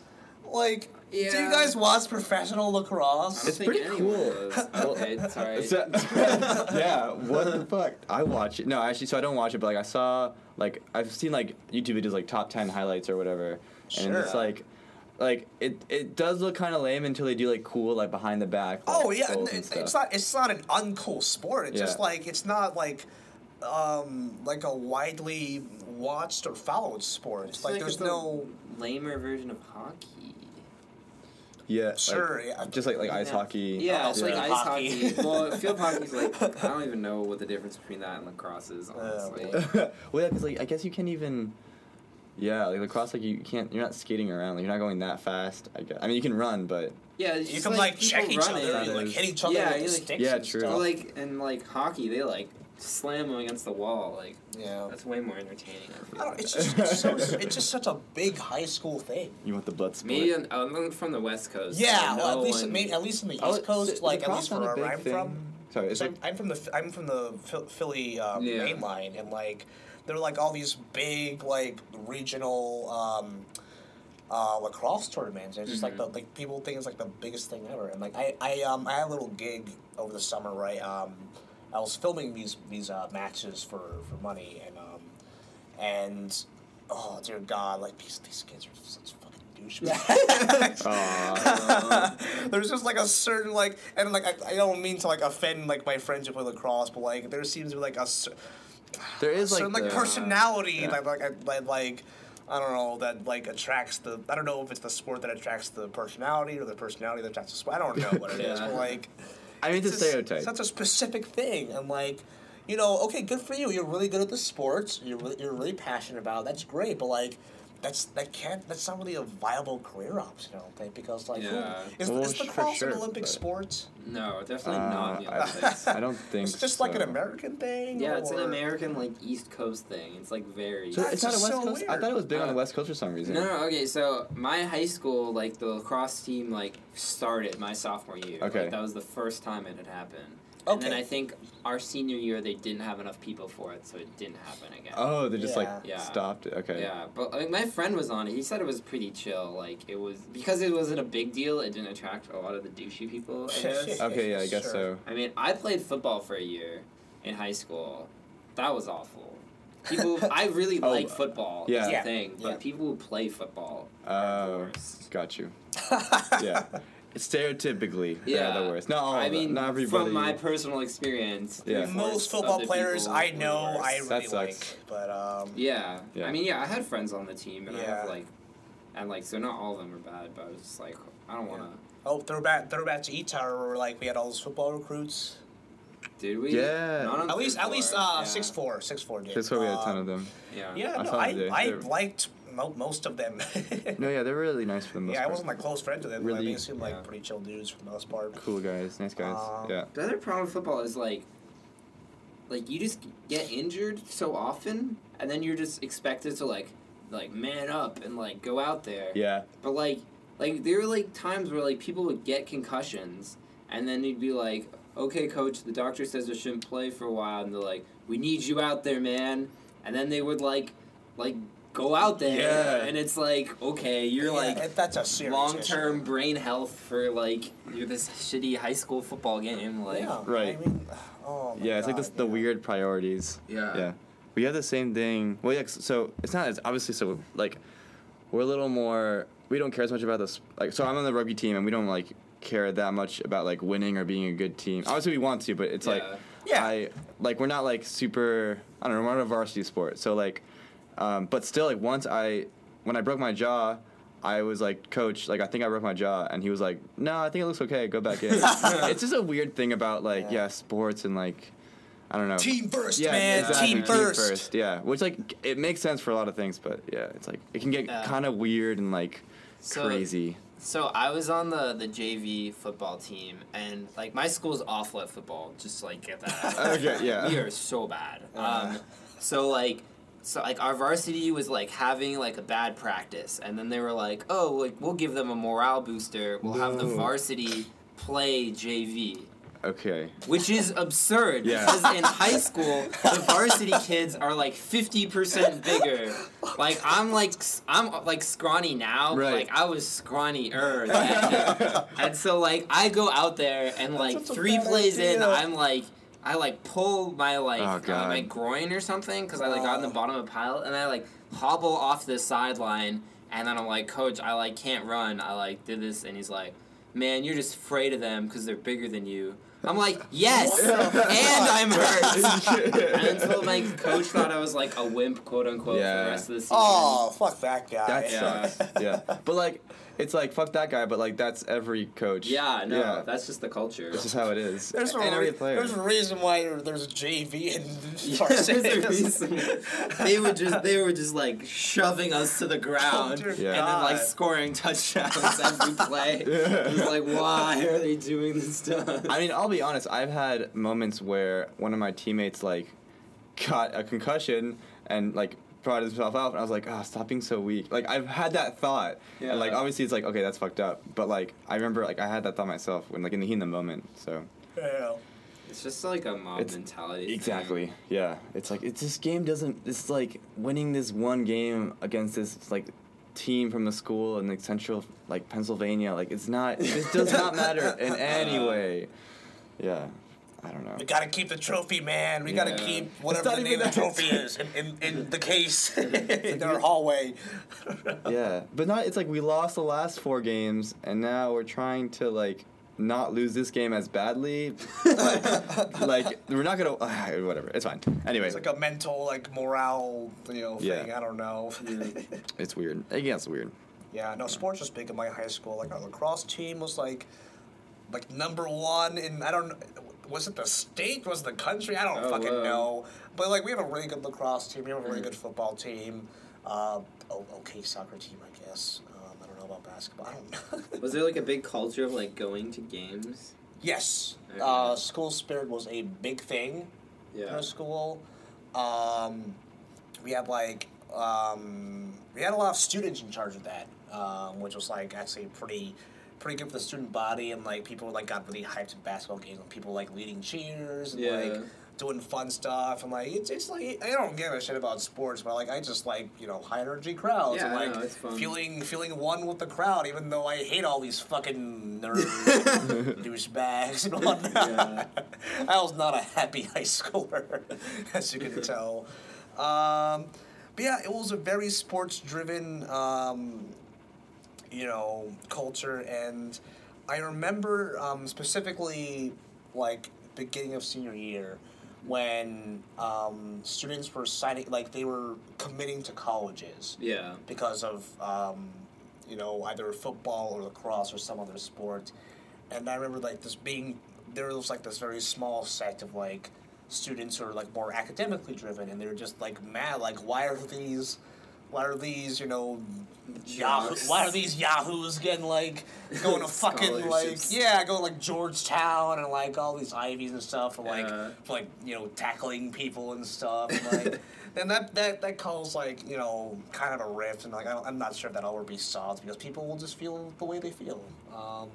Like, do you guys watch professional lacrosse? It's think pretty cool. does. okay, sorry. So- yeah, what the fuck? I watch it. No, actually, so I don't watch it, but like I saw, like I've seen like YouTube videos, like top ten highlights or whatever, and it's like, like it it does look kind of lame until they do like cool like behind the back. Like, Oh yeah, goals it's not. It's not an uncool sport. It's just like it's not like, um, like a widely watched or followed sport. It's like, there's the no. lamer version of hockey. Yeah, like, Sure, yeah. Just like like ice Yeah. hockey. Yeah, Oh, it's so like you ice hockey. hockey. well, field hockey's like I don't even know what the difference between that and lacrosse is. Uh, honestly, boy. well, yeah, because like I guess you can't even. Yeah, like lacrosse, like you can't. You're not skating around. Like you're not going that fast. I guess. I mean, you can run, but yeah, it's You just can like, people check each running. other, and, like hit each other Yeah, with you, the like- sticks Yeah, and true. stuff. Or like and like hockey, they like slam them against the wall. Like yeah. that's way more entertaining. I I feel. don't, it's just it's, so, it's just such a big high school thing. you want the blood sport. Maybe on, I'm from the West Coast. Yeah, so well, no at least one- maybe, at least in the East Oh, Coast, it- like at least not where I'm thing? from. Sorry, is it? I'm, I'm from the I'm from the Philly um, Yeah. main line, and like there are like all these big like regional um, uh, lacrosse tournaments. And it's just like the like people think it's like the biggest thing ever. And like I I um I had a little gig over the summer, right? Um, I was filming these these uh, matches for for money, and um, and oh dear God, like these these kids are such fucking douchebags. Aw. There's just like a certain like, and like I, I don't mean to like offend like my friends who play lacrosse, but like there seems to be like a, cer- there is like certain like the- personality yeah. that like I- like I don't know that like attracts the I don't know if it's the sport that attracts the personality or the personality that attracts the sport. I don't know what it is, Yeah. but like I mean, it's a it's stereotype. such a specific thing, and like. You know, okay, good for you. You're really good at the sports. You're really, you're really passionate about. It. That's great, but like, that's that can't that's not really a viable career option. I don't think because like Yeah. is, Well, is for lacrosse sure, an Olympic sport? No, definitely Uh, not. the I- Olympics. I don't think It's just like an. American thing. yeah, it's an American like East Coast thing. It's like very. So That's it's not a West so Coast. I thought it was big on the Uh, West Coast for some reason. No, no, okay. So my high school, like the lacrosse team, like started my sophomore year. Okay. Like, that was the first time it had happened. And then I think our senior year they didn't have enough people for it, so it didn't happen again. Oh, they just like Yeah. Yeah. stopped it. Okay. Yeah, but like my friend was on it. He said it was pretty chill. Like it was because it wasn't a big deal. It didn't attract a lot of the douchey people. I guess. Okay, yeah, I guess Sure. so. I mean, I played football for a year in high school. That was awful. People, I really Oh, like football. yeah. is Yeah, the thing. But yeah. people who play football Oh, worst. got you. Yeah. Stereotypically, Yeah, they're the worst. Not all I of them, mean, not everybody. from my personal experience, Yeah. three-fourths Most football players I were the know worst. I That really sucks. like, but um, Yeah. Yeah. I mean, yeah, I had friends on the team, and I Yeah. have like, and like, so not all of them were bad, but I was just like, I don't want to. oh, throwback throwback to E Tower where like we had all those football recruits. Did we? Yeah. At least at least floor, uh yeah. six four six four did. That's why we had a ton Um, of them. Yeah. Yeah, I no, saw I I liked mo- most of them. No, yeah, they're really nice for the most yeah, I wasn't like close friends with them. but Really- they seemed like Yeah. pretty chill dudes for the most part. Cool guys, nice guys. Um, yeah. The other problem with football is like, like you just get injured so often, and then you're just expected to like, like man up and like go out there. Yeah. But like, like there were like times where like people would get concussions, and then you'd be like, "Okay, coach, the doctor says I shouldn't play for a while," and they're like, "We need you out there, man," and then they would like, like go out there, Yeah. and it's like, okay, you're Yeah, like that's a serious long term issue. brain health for like you're this shitty high school football game, like yeah, Right. I mean, oh my Yeah, it's like God, this, the weird priorities. Yeah. We have the same thing. Well, yeah, so it's not as obviously so like we're a little more we don't care as much about this like so I'm on the rugby team and we don't like care that much about like winning or being a good team. Obviously we want to, but it's like Yeah. I like we're not like super I don't know, we're not a varsity sport. So like um, but still like once I when I broke my jaw I was like, Coach, like I think I broke my jaw, and he was like, No, I think it looks okay. Go back in. it's just a weird thing about like Yeah. yeah, sports and like I don't know. Team first, Yeah, man. exactly. Team first. Yeah, which like it makes sense for a lot of things, but yeah, it's like it can get Yeah. kind of weird and like So- crazy. So I was on the the JV football team, and like my school's awful at football. Just like get that. out. Okay, yeah. we are so bad. Uh. Um, so like. So like our varsity was like having like a bad practice, and then they were like, "Oh, like we'll give them a morale booster. We'll have the No. varsity play JV." Okay. Which is absurd Yeah. because in high school the varsity kids are like fifty percent bigger. Like I'm like s- I'm like scrawny now, but Right. like I was scrawny-er then. and so like I go out there and like such a three bad plays in, idea. I'm like I like pull my like Oh, uh, my groin or something because I like got in the Oh. bottom of a pile and I like hobble off the sideline and then I'm like, Coach, I like can't run. I like did this and he's like, Man, you're just afraid of them because they're bigger than you. I'm like, yes, and I'm hurt. until my coach thought I was like a wimp, quote unquote, for the rest of the season. Oh, fuck that guy. That Yeah. sucks. yeah. But like, it's like fuck that guy, but like that's every coach. Yeah, no, Yeah. that's just the culture. This is how it is. There's a, and every re- player. there's a reason why there's a JV in Yeah, varsity. there's a they were just they were just like shoving us to the ground oh, dear and then like scoring touchdowns every play. It was like, why are they doing this stuff? I mean, I'll be honest. I've had moments where one of my teammates like got a concussion and like brought himself out, and I was like, ah, stop being so weak. Like I've had that thought, and like obviously it's like okay, that's fucked up. But like I remember like I had that thought myself when like in the heat of the moment. So Yeah. it's just like a mob It's- mentality. thing. exactly, yeah. It's like it's this game doesn't. It's like winning this one game against this like team from the school in like central like Pennsylvania. Like it's not. This does not matter in any way. Yeah, I don't know. We gotta keep the trophy, man. We gotta keep whatever the name of the trophy is in, in, in the case in our hallway. Yeah, but not. It's like we lost the last four games, and now we're trying to like not lose this game as badly. like, like, we're not gonna. Uh, whatever. It's fine. Anyway, It's like a mental like morale, you know, Yeah. thing. I don't know. it's weird. Yeah, it's weird. yeah, no, sports was big in my high school. Like our lacrosse team was like like number one in I don't was it the state? Was it the country? I don't Oh, fucking wow. know. But like we have a really good lacrosse team. We have a really good football team. Uh, okay, soccer team, I guess. Um, I don't know about basketball. I don't know. Was there like a big culture of like going to games? yes. Okay. Uh, school spirit was a big thing in Yeah. our school. Um, we had like um, we had a lot of students in charge of that, um, which was like actually pretty pretty good for the student body and like people like got really hyped in basketball games and people like leading cheers and Yeah. like doing fun stuff and like it's, it's like I don't give a shit about sports but like I just like you know high energy crowds Yeah, and like know, feeling feeling one with the crowd even though I hate all these fucking nerds douchebags and whatnot. Yeah. I was not a happy high schooler, as you can tell. Um, but yeah, it was a very sports driven, um, you know, culture, and I remember um, specifically like beginning of senior year when um, students were signing, like they were committing to colleges Yeah. because of um, you know either football or lacrosse or some other sport and i remember like this being there was like this very small sect of like students who are like more academically driven and they were just like mad like why are these why are these you know Yahoo, why are these yahoos getting like going to fucking like yeah going like georgetown and like all these ivies and stuff for like Yeah. for like you know tackling people and stuff and like then that that that caused like you know kind of a rift and like I don't, I'm not sure if that'll ever be solved because people will just feel the way they feel. Um,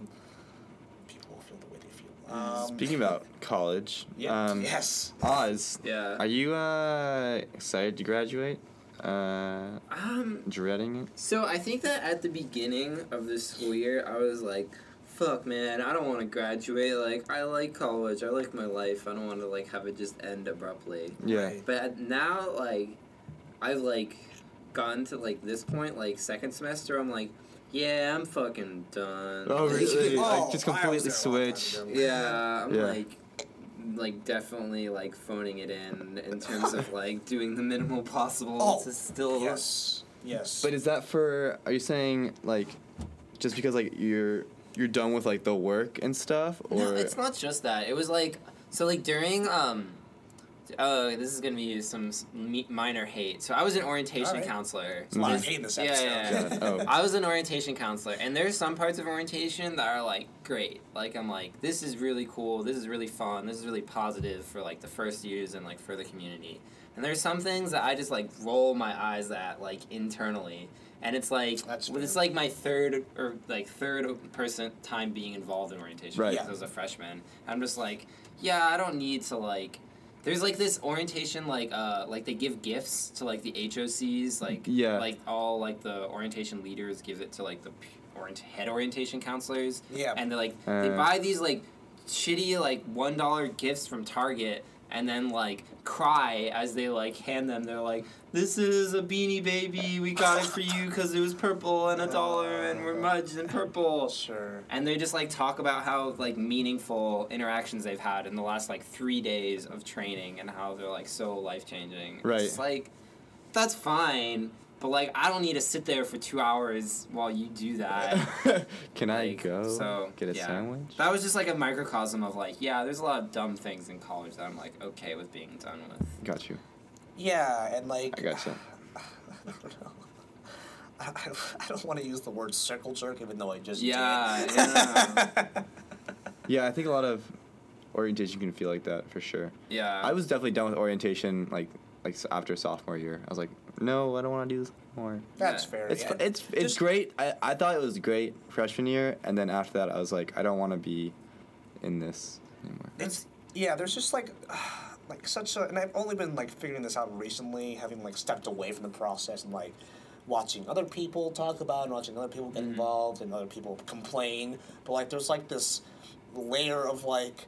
people will feel the way they feel. Um, Speaking about college, yeah, um, yes. Oz, Yeah. are you uh, excited to graduate? Uh, Um. dreading it? So I think that at the beginning of this school year, I was like, "Fuck, man, I don't want to graduate. Like, I like college. I like my life. I don't want to like have it just end abruptly." Yeah. But now, like, I've like gotten to like this point, like second semester. I'm like, yeah, I'm fucking done. Oh, really? Oh, like, just completely there a long time switch. Yeah, I'm Yeah. like, like definitely like phoning it in in terms of like doing the minimal possible Oh, to still. Yes. Yes. But is that for? Are you saying like, just because like you're you're done with like the work and stuff, or No, it's not just that. It was like so like during um oh this is gonna be some s- minor hate. So I was an orientation Alright. counselor. There's a lot of hate in this yeah, episode. yeah, yeah. God, oh. I was an orientation counselor, and there's some parts of orientation that are like great. Like I'm like, this is really cool. This is really fun. This is really positive for like the first years and like for the community. And there's some things that I just like roll my eyes at like internally, and it's like That's it's like my third or like third person time being involved in orientation Right. because Yeah. I was a freshman. I'm just like, yeah, I don't need to like. There's like this orientation, like uh, like they give gifts to like the HOCs, like Yeah. like all like the orientation leaders give it to like the orient- head orientation counselors, yeah. and they're like they Uh. buy these like shitty like one dollar gifts from Target, and then like cry as they like hand them. They're like, "This is a beanie baby. We got it for you because it was purple and a dollar, and we're mudged in purple." sure. and they just like talk about how like meaningful interactions they've had in the last like three days of training and how they're like so life changing. Right. It's like that's fine, but like I don't need to sit there for two hours while you do that. Can I go so, get a yeah. sandwich? that was just like a microcosm of like yeah, there's a lot of dumb things in college that I'm like okay with being done with. Got you. Yeah, and like I gotcha. I don't know. I, I, I don't want to use the word circle jerk, even though I just Yeah, did. yeah. Yeah, I think a lot of orientation can feel like that for sure. Yeah. I was definitely done with orientation like like after sophomore year. I was like, no, I don't want to do this anymore. That's fair. It's yeah. it's it's Just- great. I, I thought it was great freshman year, and then after that, I was like, I don't want to be in this anymore. it's yeah there's just like like such a and i've only been like figuring this out recently having like stepped away from the process and like watching other people talk about and watching other people get Mhm. involved and other people complain but like there's like this layer of like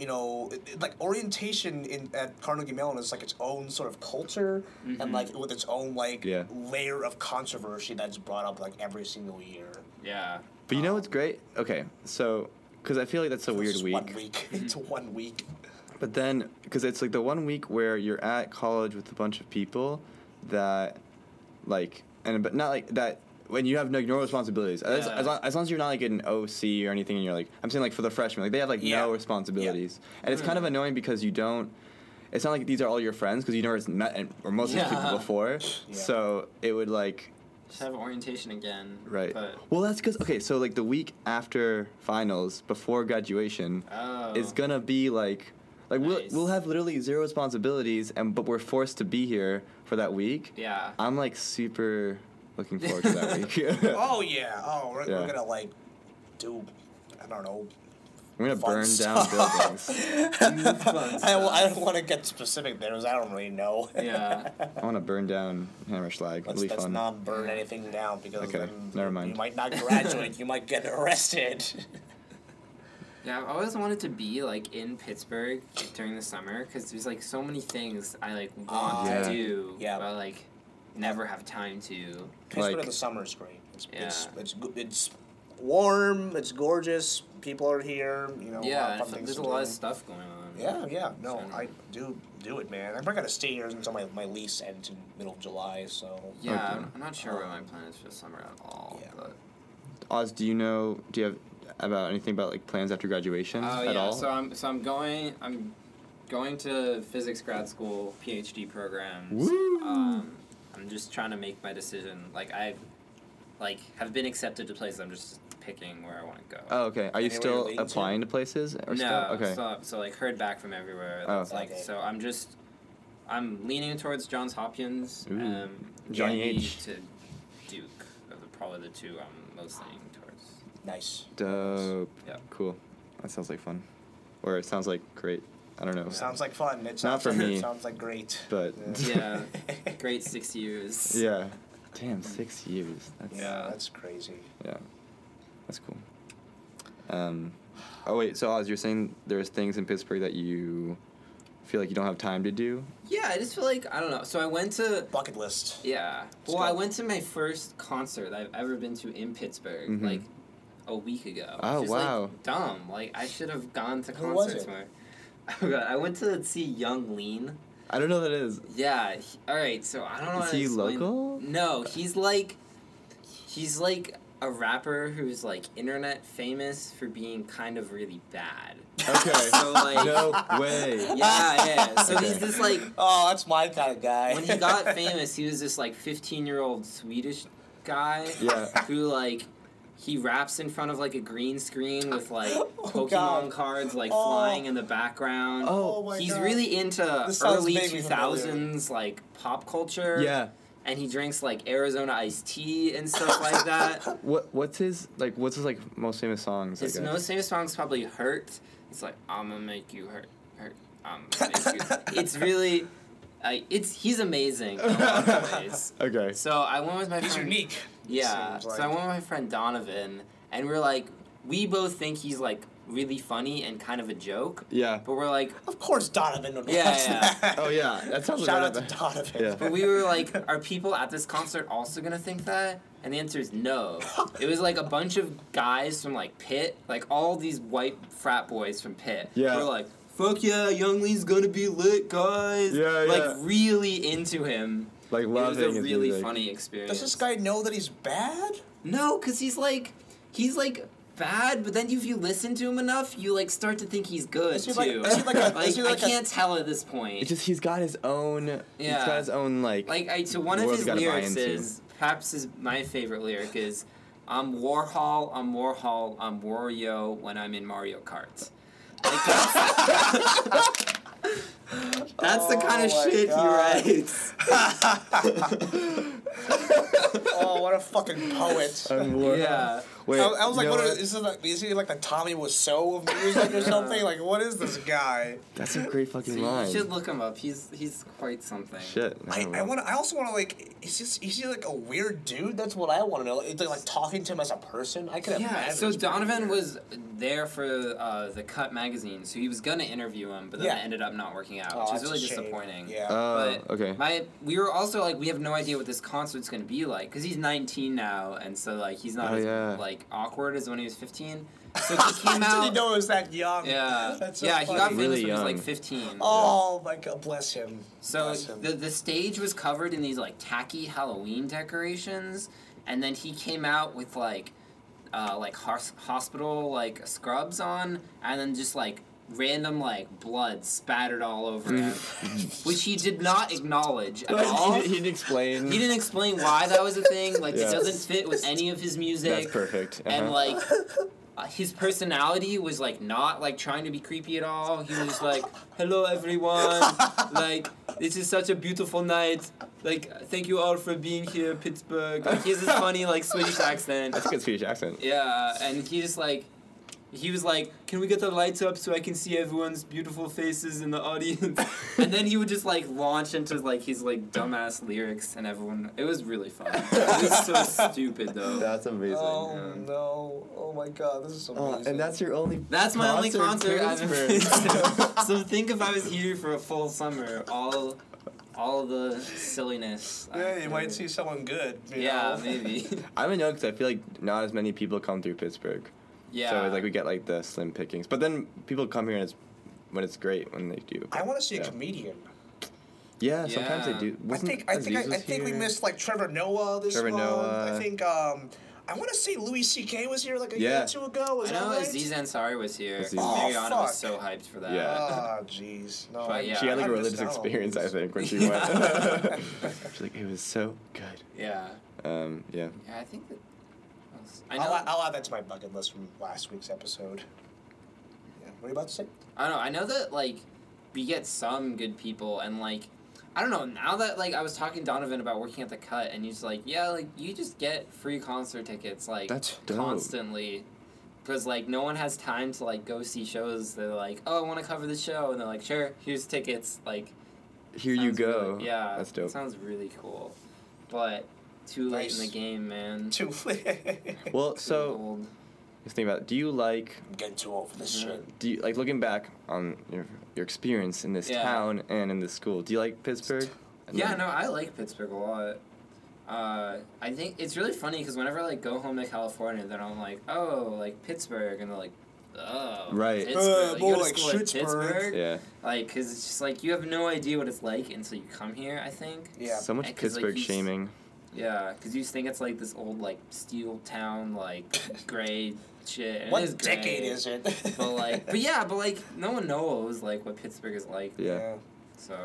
you know it, it- like orientation in at carnegie mellon is like its own sort of culture and Mhm. like with its own like Yeah. layer of controversy that's brought up like every single year yeah. But you know what's great? Okay, so because I feel like that's a weird Just week. one week it's one week But then, because it's like the one week where you're at college with a bunch of people that, like, and but not like that when you have no, no responsibilities. As, Yeah. as, long, as long as you're not like an OC or anything, and you're like, I'm saying like for the freshmen, like they have like Yeah. no responsibilities, and it's kind of Mm. annoying because you don't. it's not like these are all your friends because you never met and, or most of these people before. Yeah. So it would like Just have orientation again. right. But Well, that's because okay. So like the week after finals, before graduation, oh. is gonna be like. Like Nice. we'll we'll have literally zero responsibilities and but we're forced to be here for that week. Yeah. I'm like super looking forward to that week. Oh yeah. Oh, we're, Yeah. we're gonna like do. I don't know. We're gonna fun burn down stuff. buildings. fun I, don't- I stuff. don't want to get specific there, because I don't really know. Yeah. I want to burn down Hamerschlag. It'll Let's, be let's fun. not burn anything down because Okay, then never mind. you might not graduate. you might get arrested. Yeah, I've always wanted to be like in Pittsburgh during the summer because there's like so many things I like want Ah, Yeah. to do, Yeah. but like never have time to. Pittsburgh Like- in the summer is great. It's it's Yeah. it's go- it's warm. It's gorgeous. People are here. You know. a lot yeah, of fun I feel like things there's a lot of stuff going on. Yeah, yeah. No, So- I do do it, man. I'm probably gonna stay here until my, my lease ends in middle of July. So Yeah, Okay. I'm, I'm not sure what my plan is for the summer at all. Yeah. But Oz, do you know? Do you have about anything about like plans after graduation oh at yeah, all? so I'm so I'm going I'm going to physics grad school PhD programs. Woo! Um, I'm just trying to make my decision. Like I, like have been accepted to places. I'm just picking where I want to go. oh, okay. Are you Anywhere still you're leading to? applying to places or no, stuff? Okay. so, so like heard back from everywhere. Oh. That's like Okay. so I'm just I'm leaning towards Johns Hopkins. Ooh. Um, Johnny maybe H. to Duke. Are the, probably the two I'm most leaning towards. nice. Dope. Yeah. Cool. That sounds like fun. Or it sounds like great. I don't know. Sounds like fun. It Not for me. It sounds like great. But- Yeah, great six years. Yeah. Damn, six years. That's Yeah, Yeah. that's crazy. yeah. That's cool. Um, oh wait, so Oz, you're saying there's things in Pittsburgh that you feel like you don't have time to do? Yeah, I just feel like I don't know. So I went to Bucket list. yeah. Let's Well, go. I went to my first concert I've ever been to in Pittsburgh Mhm. like a week ago. Oh, Just, wow. Like, dumb. Like I should have gone to Who was concerts it? more. Oh god, I went to see Yung Lean. I don't know what that is. Yeah. He, all right. So I don't know. Is he explain- local? No, he's like, he's like a rapper who's like internet famous for being kind of really bad. Okay. So like. no way. Yeah, yeah. So he's Okay. this like Oh, that's my kind of guy. when he got famous, he was this like 15 year old Swedish guy Yeah. who like he raps in front of like a green screen with like Oh, Pokemon God. cards like Oh. flying in the background. Oh, my He's God. really into This early vaguely 2000s like pop culture. Yeah. And he drinks like Arizona iced tea and stuff like that. What what's his like what's his like most famous songs? I His guess? most famous song's probably "Hurt." It's like I'm gonna make you hurt, hurt. I'm gonna make you. It's really, uh, it's he's amazing in a lot of ways. Okay. So I went with my He's friend. unique. Yeah. seems So I went with my friend Donovan, and we're like, we both think he's like really funny and kind of a joke, Yeah. but we're like, Of course, Donovan would Yeah, watch yeah. that. Oh yeah, that sounds Shout out to Donovan. Yeah. but we were like, are people at this concert also gonna think that? And the answer is no. It was like a bunch of guys from like Pitt, like all these white frat boys from Pitt. Yeah. We're like, fuck yeah, Yung Lean's gonna be lit, guys. Yeah, Like yeah. really into him. Like It was a really music. funny experience. Does this guy know that he's bad? No, cause he's like, he's like bad, but then if you listen to him enough, you like start to think he's good Is he too. like- is he like a- Like, is he like I a- can't tell at this point. It's just he's got his own. He's Yeah. got his own like. Like I, so one of world his gotta buy lyrics is perhaps is my favorite lyric is I'm Warhol, I'm Warhol, I'm Wario when I'm in Mario Kart. Like that's, that's the kind of Oh my shit God. he writes. oh, what a fucking poet. Yeah. Wait, I, I was like, what what? is, is, this like, is he like the Tommy Wiseau of music or something? Like, what is this guy? That's a great So fucking you line. should look him up. He's he's quite something. Shit. I, don't I want. I also want to like. Is this? Is he like a weird dude? That's what I want to know. It's like, like talking to him as a person. I could Yeah, imagine. so Donovan was there for uh, the Cut magazine, so he was gonna interview him, but then Yeah. it ended up not working out, Oh, which is really disappointing. Yeah. Oh, but okay. My we were also like we have no idea what this concert's gonna be like because he's 19 now, and so like he's not Oh, as yeah. like awkward as when he was 15. So he came I out. didn't know it was that young. Yeah, That's so yeah, he got funny. famous Really when he was like 15. Oh my god, bless him. So bless him. the the stage was covered in these like tacky Halloween decorations, and then he came out with like, uh, like hos- hospital like scrubs on, and then just like random like blood spattered all over him, which he did not acknowledge at all. he, he didn't explain. He didn't explain why that was a thing. Like Yeah. it doesn't fit with any of his music. That's perfect. And Uh-huh. like uh, his personality was like not like trying to be creepy at all. He was like, "Hello everyone. like this is such a beautiful night. Like thank you all for being here, Pittsburgh." Like, he has this funny like Swedish accent. That's a good Swedish accent. Yeah, and he just like he was like, "Can we get the lights up so I can see everyone's beautiful faces in the audience?" and then he would just like launch into like his like dumbass lyrics, and everyone. It was really fun. it was so stupid though. That's amazing. Oh yeah. no! Oh my god, this is Oh, amazing. and that's your only. That's my only Concert concert I've ever been to. So think if I was here for a full summer, all all the silliness. I yeah, you might see someone good. you Yeah, know? maybe. I don't know because I feel like not as many people come through Pittsburgh. Yeah. So like we get like the slim pickings, but then people come here and it's when it's great when they do. I want to see Yeah. a comedian. Yeah, sometimes they do. I Wasn't think I think I, I think we missed like Trevor Noah this Trevor month. Noah. I think um I want to say Louis C.K. was here like a year or two ago. Was I that know right? Aziz Ansari was here. Aziz. Oh, Mariana was so hyped for that. Yeah. Ah, jeez. No, But yeah, She had like I a missed religious experience, I think, when she went. She's like, it was so good. Yeah. Um, yeah. Yeah, I think that. I I'll, add- I'll add that to my bucket list from last week's episode. Yeah. What are you about to say? I don't know. I know that like we get some good people and like I don't know. Now that like I was talking to Donovan about working at the Cut and he's like, yeah, like you just get free concert tickets like That's dope. constantly. Because like no one has time to like go see shows. They're like, oh, I want to cover the show, and they're like, sure, here's tickets. Like Here you sounds go. really- yeah, That's dope. Sounds really cool, but too late in the game, man. Too. Late. well, Too so just think about. It. Do you like? I'm getting too old for this Mhm. shit. Do you like looking back on your your experience in this Yeah. town and in this school? Do you like Pittsburgh? And Yeah, no, I like Pittsburgh a lot. Uh, I think it's really funny because whenever I like go home to California, then I'm like, oh, like Pittsburgh, and they're like, oh, Right. Pittsburgh. Uh, like, more you go to like school in Schuttsburg. Pittsburgh, Yeah. like, cause it's just like you have no idea what it's like until you come here. I think. Yeah. So much And 'cause, like, Pittsburgh he's- shaming. Yeah, cause you think it's like this old like steel town, like gray shit. and it What is gray, decade is it? But like, but yeah, but like, no one knows like what Pittsburgh is like. Yeah. So,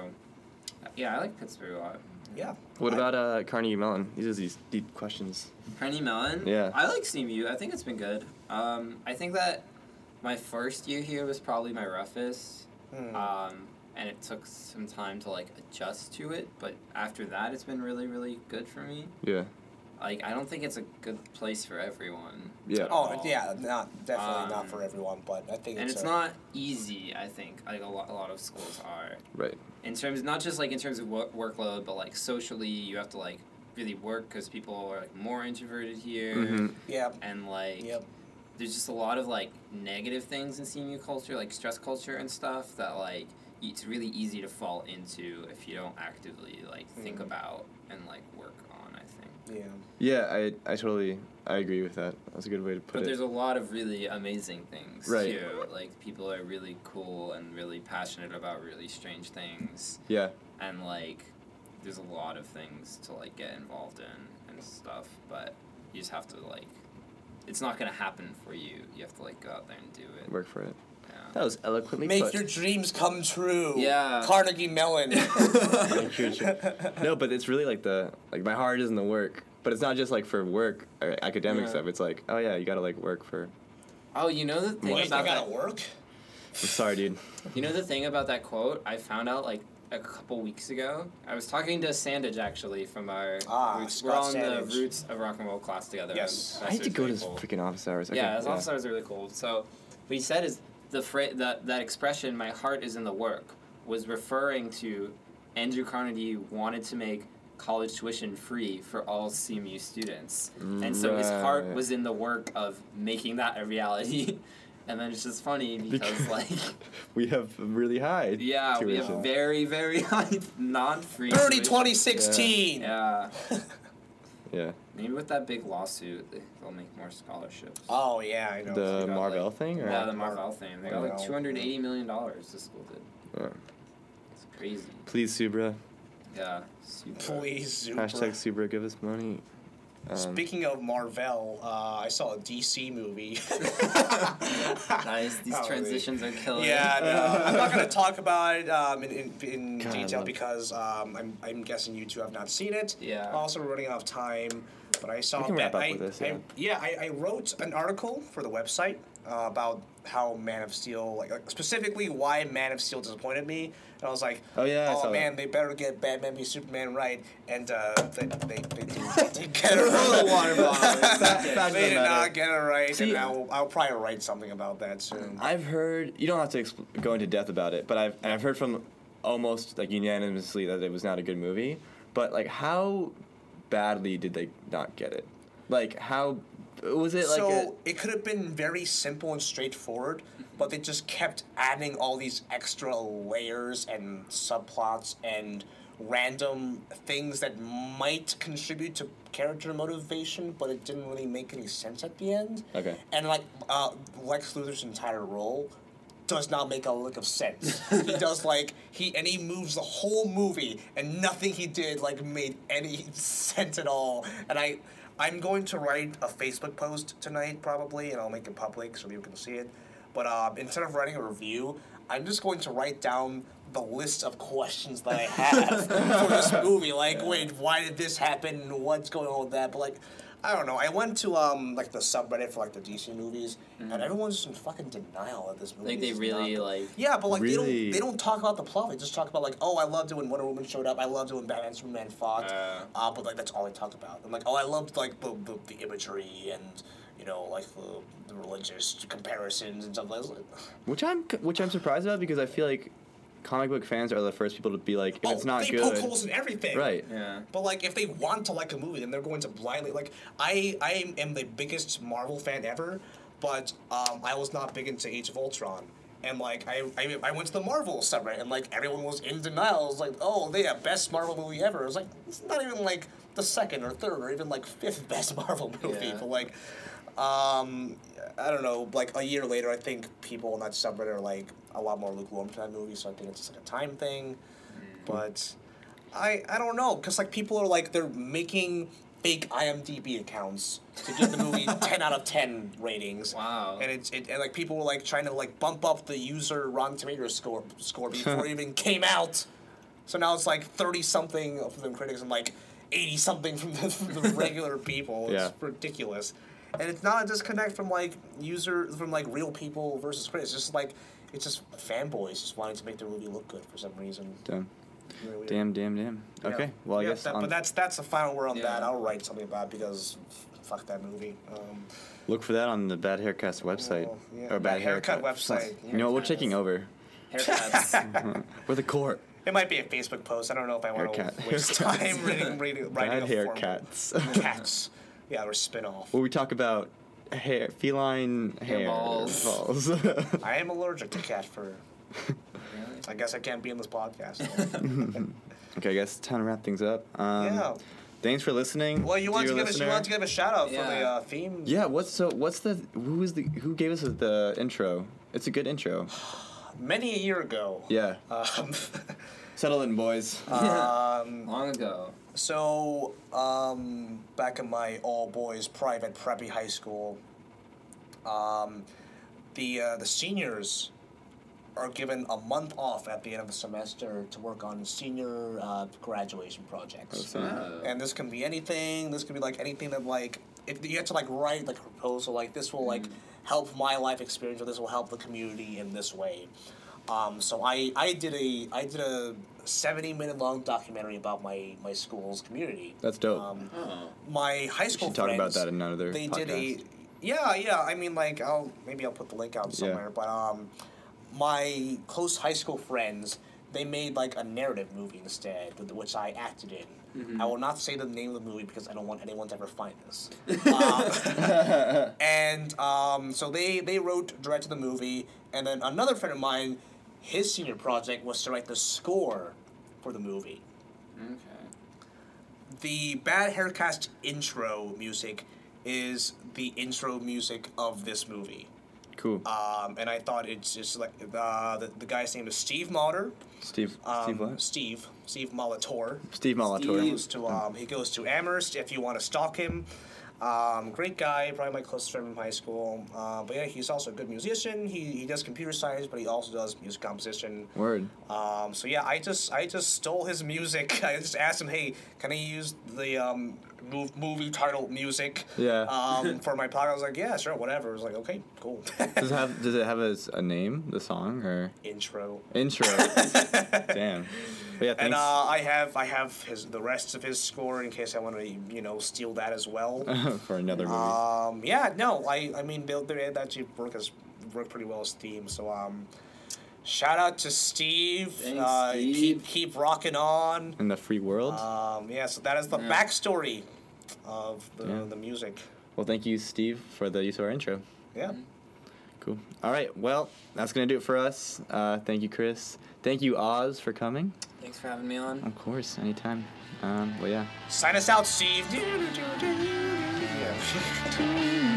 yeah, I like Pittsburgh a lot. Yeah. What I- about uh, Carnegie Mellon? These are these deep questions. Carnegie Mellon. Yeah. I like CMU. I think it's been good. Um, I think that my first year here was probably my roughest, Hmm. um, and it took some time to like adjust to it. But after that, it's been really, really good for me. Yeah. Like I don't think it's a good place for everyone. Yeah. Oh all. yeah, not definitely not Um, for everyone, but I think And it's, it's a- not easy. I think like a lot, a lot of schools are Right. in terms not just like in terms of wo- workload, but like socially, you have to like really work because people are like more introverted here, hmm Yeah. and like Yep. there's just a lot of like negative things in CMU culture, like stress culture and stuff that like it's really easy to fall into if you don't actively like think Mhm. about and like work on. I think. Yeah. Yeah, I I totally I agree with that. That's a good way to put But it. But there's a lot of really amazing things Right. too. Like people are really cool and really passionate about really strange things, yeah. and like there's a lot of things to like get involved in and stuff. But you just have to like, it's not gonna happen for you. You have to like go out there and do it. Work for it. Yeah. That was eloquently Make put. your dreams come true. Yeah. Carnegie Mellon. Make your dr- no, but it's really like the like my heart is in the work. But it's not just like for work or academic Yeah. stuff. It's like, oh yeah, you gotta like work for. Oh, you know the thing Wait, about I gotta that. work. I'm sorry, dude. You know the thing about that quote? I found out like a couple weeks ago. I was talking to Sandage actually from our Ah, roots. Scott We're on Sandage. the roots of rock and roll class together. Yes. I need to Professor's go to his cool. freaking office hours. Yeah, Okay, his office hours are really cool. So, what he said is the fra- that that expression "my heart is in the work" was referring to Andrew Carnegie wanted to make college tuition free for all CMU students, and so his heart Right. was in the work of making that a reality. and then it's just funny because like. we have really high. Yeah, we tuition. have very, very high non-free. Birdie tuition. 2016. Yeah, Yeah. Maybe with that big lawsuit, they- they'll make more scholarships. Oh yeah, I know. The got, Marvell like- thing, or yeah, the Marvell thing. They got like two hundred eighty million dollars. The school did. Yeah. It's crazy. please, Subra. Yeah. Super. Please, Super. Hashtag Subra, give us money. Um, Speaking of Marvel, uh, I saw a DC movie. Nice. These Oh, transitions are killing. yeah, no, I'm not gonna talk about it um, in, in, in God, detail because um, I'm, I'm guessing you two have not seen it. Yeah. Also, we're running out of time, but I saw. That- I, this, I- yeah. yeah, I, I wrote an article for the website uh, about how Man of Steel, like, like specifically why Man of Steel disappointed me. And I was like, Oh, yeah, oh man, that. they better get Batman v Superman right, and uh, they, they, they, get it Throw the water bottle. They did not get it right, See- and I'll, I'll probably write something about that soon. I've heard you don't have to expl- go into depth about it, but I've and I've heard from almost like unanimously that it was not a good movie. But like, how badly did they not get it? Like, how was it like? so it could have been very simple and straightforward, but they just kept adding all these extra layers and subplots and random things that might contribute to character motivation, but it didn't really make any sense at the end. okay. And like uh, Lex Luthor's entire role does not make a lick of sense. he does like he and he moves the whole movie, and nothing he did like made any sense at all. And I, I'm going to write a Facebook post tonight probably, and I'll make it public so people can see it. But um, instead of writing a review, I'm just going to write down the list of questions that I have for this movie. Like, wait, why did this happen? What's going on with that? But like, I don't know. I went to um like the subreddit for like the DC movies, and everyone's just in fucking denial that this movie. Like they really not- like. Yeah, but like they don't they don't talk about the plot. They just talk about like, oh, I loved it when Wonder Woman showed up. I loved it when Batman Superman fought. Uh. Uh, but like that's all they talk about. I'm like, oh, I loved like the the, the imagery and you know like the, the religious comparisons and stuff like that. Which I'm which I'm surprised about because I feel like comic book fans are the first people to be like, if oh, it's not they good, poke holes in everything. right? Yeah. But like, if they want to like a movie, then they're going to blindly like. I I am the biggest Marvel fan ever, but um, I was not big into Age of Ultron. And like I, I, I went to the Marvel subreddit and like everyone was in denial. It was like, oh, they have best Marvel movie ever. It was like it's not even like the second or third or even like fifth best Marvel movie. Yeah. But like, um, I don't know. Like a year later, I think people on that subreddit are like a lot more lukewarm to that movie. So I think it's just like a time thing. But I I don't know because like people are like they're making fake IMDb accounts to give the movie ten out of ten ratings. Wow. And it's it, and like people were like trying to like bump up the user Rotten Tomatoes score score before it even came out. So now it's like thirty something from them critics I'm like eighty something from the, from the regular people. It's Yeah. ridiculous. And it's not a disconnect from like user from like real people versus critics. It's just like it's just fanboys just wanting to make the movie look good for some reason. Damn, Really damn, damn, damn. Yeah. Okay, well I Yeah, guess that- on- but that's that's the final word on that. I'll write something about it because fuck that movie. Um, look for that on the Bad Haircast website Oh, yeah. or Bad, Bad Haircut website. You know what? We're taking over. Haircuts. We're the court. It might be a Facebook post. I don't know if I want to Haircut. waste time reading, reading, writing Bad a hair formal- cats. Cats. Yeah, or spin off. Where we talk about hair, feline hair, balls. balls. I am allergic to cat fur. Really? I guess I can't be in this podcast. okay, I guess time to wrap things up. Um, yeah. Thanks for listening. Well, you want to give us you want to give a shout out for the uh, theme. Yeah. What's so? What's the? Who is the? Who gave us the intro? It's a good intro. Many a year ago. Yeah. Um, Settle in, boys. um, Long ago. So, um, back in my all boys private preppy high school, um, the uh, the seniors are given a month off at the end of the semester to work on senior uh, graduation projects. Oh. And this can be anything. This can be like anything that like if you have to like write like a proposal like this will like help my life experience or this will help the community in this way. Um, so I, I did a I did a seventy minute long documentary about my, my school's community. That's dope. Um, Oh. my high we school should talk about that in another they podcast. did a yeah yeah I mean like I'll maybe I'll put the link out Yeah. somewhere but um my close high school friends they made like a narrative movie instead which I acted in. Mm-hmm. I will not say the name of the movie because I don't want anyone to ever find this. um, and um, so they they wrote directed the movie, and then another friend of mine, his senior project was to write the score for the movie Okay. the Bad Haircast intro music is the intro music of this movie. Cool. Um, and I thought it's just like uh, the the guy's name is Steve Mauder. Steve. Um, Steve what? Steve. Steve Molitor. Steve He Molitor. goes to um, he goes to Amherst if you want to stalk him. Um, great guy, probably my closest friend from high school. Uh, but yeah, he's also a good musician. He, he does computer science, but he also does music composition. Word. Um, so yeah, I just I just stole his music. I just asked him, hey, can I use the um, mov- movie title music? Yeah. Um, for my podcast, I was like, yeah, sure, whatever. I was like, okay, cool. Does it have Does it have a, s- a name? The song or Intro. intro? Damn. But yeah, thanks. And uh, I have I have his the rest of his score in case I want to you know steal that as well. for another movie. Um, yeah, no, I, I mean, they they actually work as work pretty well as theme. So, um, shout out to Steve. Thanks, uh, Steve. Keep keep rocking on. In the free world. Um, yeah, so that is the Yeah. backstory of the, Yeah. the music. well, thank you, Steve, for the use of our intro. Yeah. Cool. All right. Well, that's gonna do it for us. Uh, thank you, Chris. Thank you, Oz, for coming. Thanks for having me on. Of course, anytime. Um, well, yeah. Sign us out, Steve. Yeah.